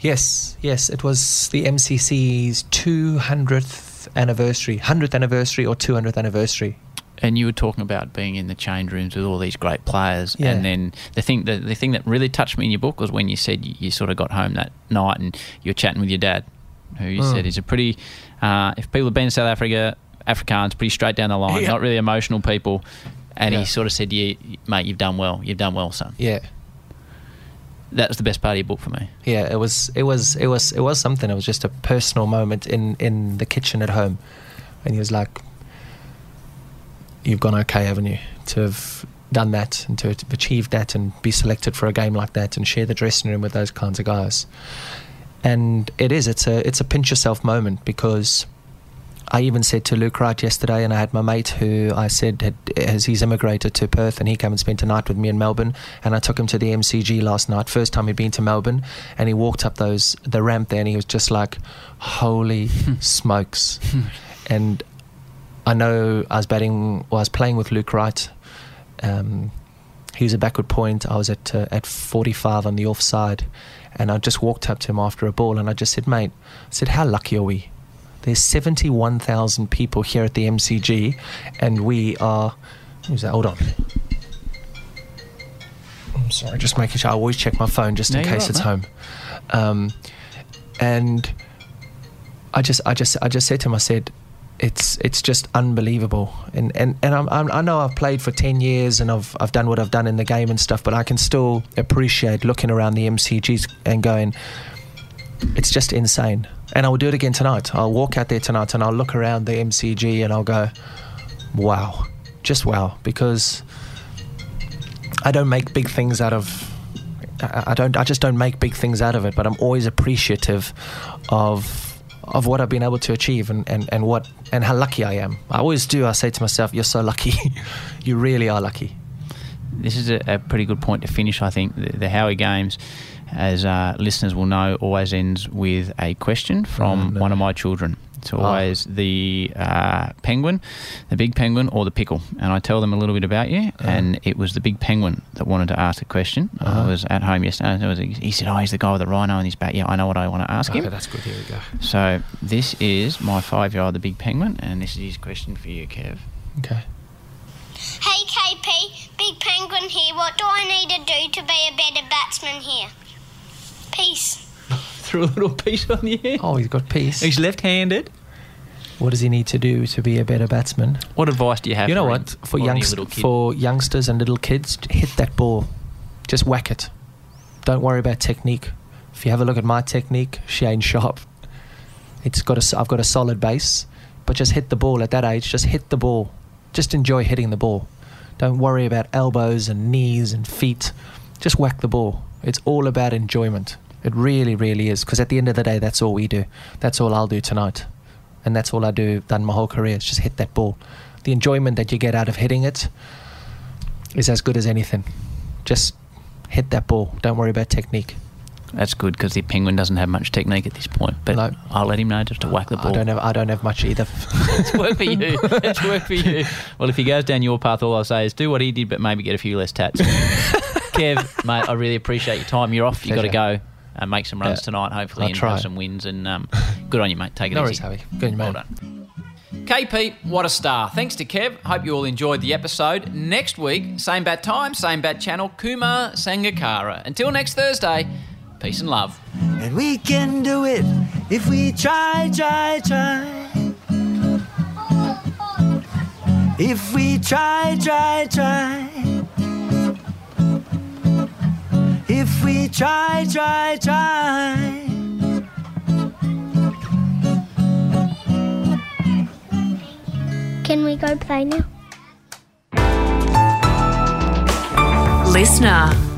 Yes, yes. It was the MCC's 200th anniversary, 100th anniversary or 200th anniversary. And you were talking about being in the change rooms with all these great players, Yeah. and then the thing the, the thing that really touched me in your book was when you said you, you sort of got home that night and you were chatting with your dad, who you Mm. said is a pretty. Uh, if people have been to South Africa, Afrikaans, pretty straight down the line, Yeah. not really emotional people, and Yeah. he sort of said, "Yeah, mate, you've done well. You've done well, son." Yeah, That was the best part of your book for me. yeah. It was, it was, it was, it was something. It was just a personal moment in in the kitchen at home, and he was like, "You've gone okay, haven't you? To have done that and to have achieved that and be selected for a game like that and share the dressing room with those kinds of guys. And it is, it's a, it's a pinch yourself moment because I even said to Luke Wright yesterday, and I had my mate who I said had, as he's immigrated to Perth, and he came and spent a night with me in Melbourne, and I took him to the MCG last night, first time he'd been to Melbourne, and he walked up those the ramp there, and he was just like, "Holy <laughs> smokes!" <laughs> and I know I was batting, well, I was playing with Luke Wright. Um, he was a backward point. I was at uh, at 45 on the offside, and I just walked up to him after a ball, and I just said, "Mate," I said, "How lucky are we?" There's 71,000 people here at the MCG, and we are. Who's that? Hold on. I'm sorry, just making sure. I always check my phone just No, in case right, it's mate. home. Um, and I just, I just, I just said to him, I said, it's, it's just unbelievable. And and and I'm, I'm, I know I've played for ten years and I've, I've done what I've done in the game and stuff, but I can still appreciate looking around the MCGs and going, it's just insane. And I will do it again tonight. I'll walk out there tonight and I'll look around the MCG and I'll go, wow, just wow, because I don't make big things out of. I I don't. I just don't make big things out of it. But I'm always appreciative of of what I've been able to achieve and, and, and what and how lucky I am. I always do. I say to myself, "You're so lucky. <laughs> you really are lucky." This is a, a pretty good point to finish, I think. The, the Howie Games, as uh, listeners will know, always ends with a question from Oh, no. one of my children. It's Oh. always the uh, penguin, the big penguin, or the pickle. And I tell them a little bit about you. And it was the big penguin that wanted to ask a question. I Uh-huh. was at home yesterday. And it was, he said, Oh, he's the guy with the rhino in his back. Yeah, I know what I want to ask him. That's good. Here we go. So this is my five year old, the big penguin. And this is his question for you, Kev. Okay. Hey KP, Big Penguin here. What do I need to do to be a better batsman here? Peace. Threw a little <laughs> piece on you. Oh, he's got peace. He's left handed. What does he need to do to be a better batsman? What advice do you have you know for what? For Or youngsters, for youngsters and little kids, hit that ball. Just whack it. Don't worry about technique. If you have a look at my technique, she ain't sharp. It's got a, I've got a solid base, but just hit the ball at that age. Just hit the ball. Just enjoy hitting the ball. Don't worry about elbows and knees and feet. Just whack the ball. It's all about enjoyment. It really, really is. Because at the end of the day, that's all we do. That's all I'll do tonight. And that's all I do, done my whole career, is just hit that ball. The enjoyment that you get out of hitting it is as good as anything. Just hit that ball. Don't worry about technique. That's good because the penguin doesn't have much technique at this point. But No. I'll let him know just to whack the ball. I don't have. I don't have much either. <laughs> it's work for you. It's work for you. Well, if he goes down your path, all I'll say is do what he did, but maybe get a few less tats. <laughs> Kev, mate, I really appreciate your time. You're off. You got to go and make some runs Yeah. tonight, hopefully, I'll and try. have some wins. And um, good on you, mate. Take it no easy. worries, Harvey. Good, Well man. done. KP, what a star. Thanks to Kev. Hope you all enjoyed the episode. Next week, same bat time, same bat channel, Kumar Sangakkara. Until next Thursday, peace and love. And we can do it if we try, try, try. If we try, try, try. We try, try, try. Can we go play now? Listener.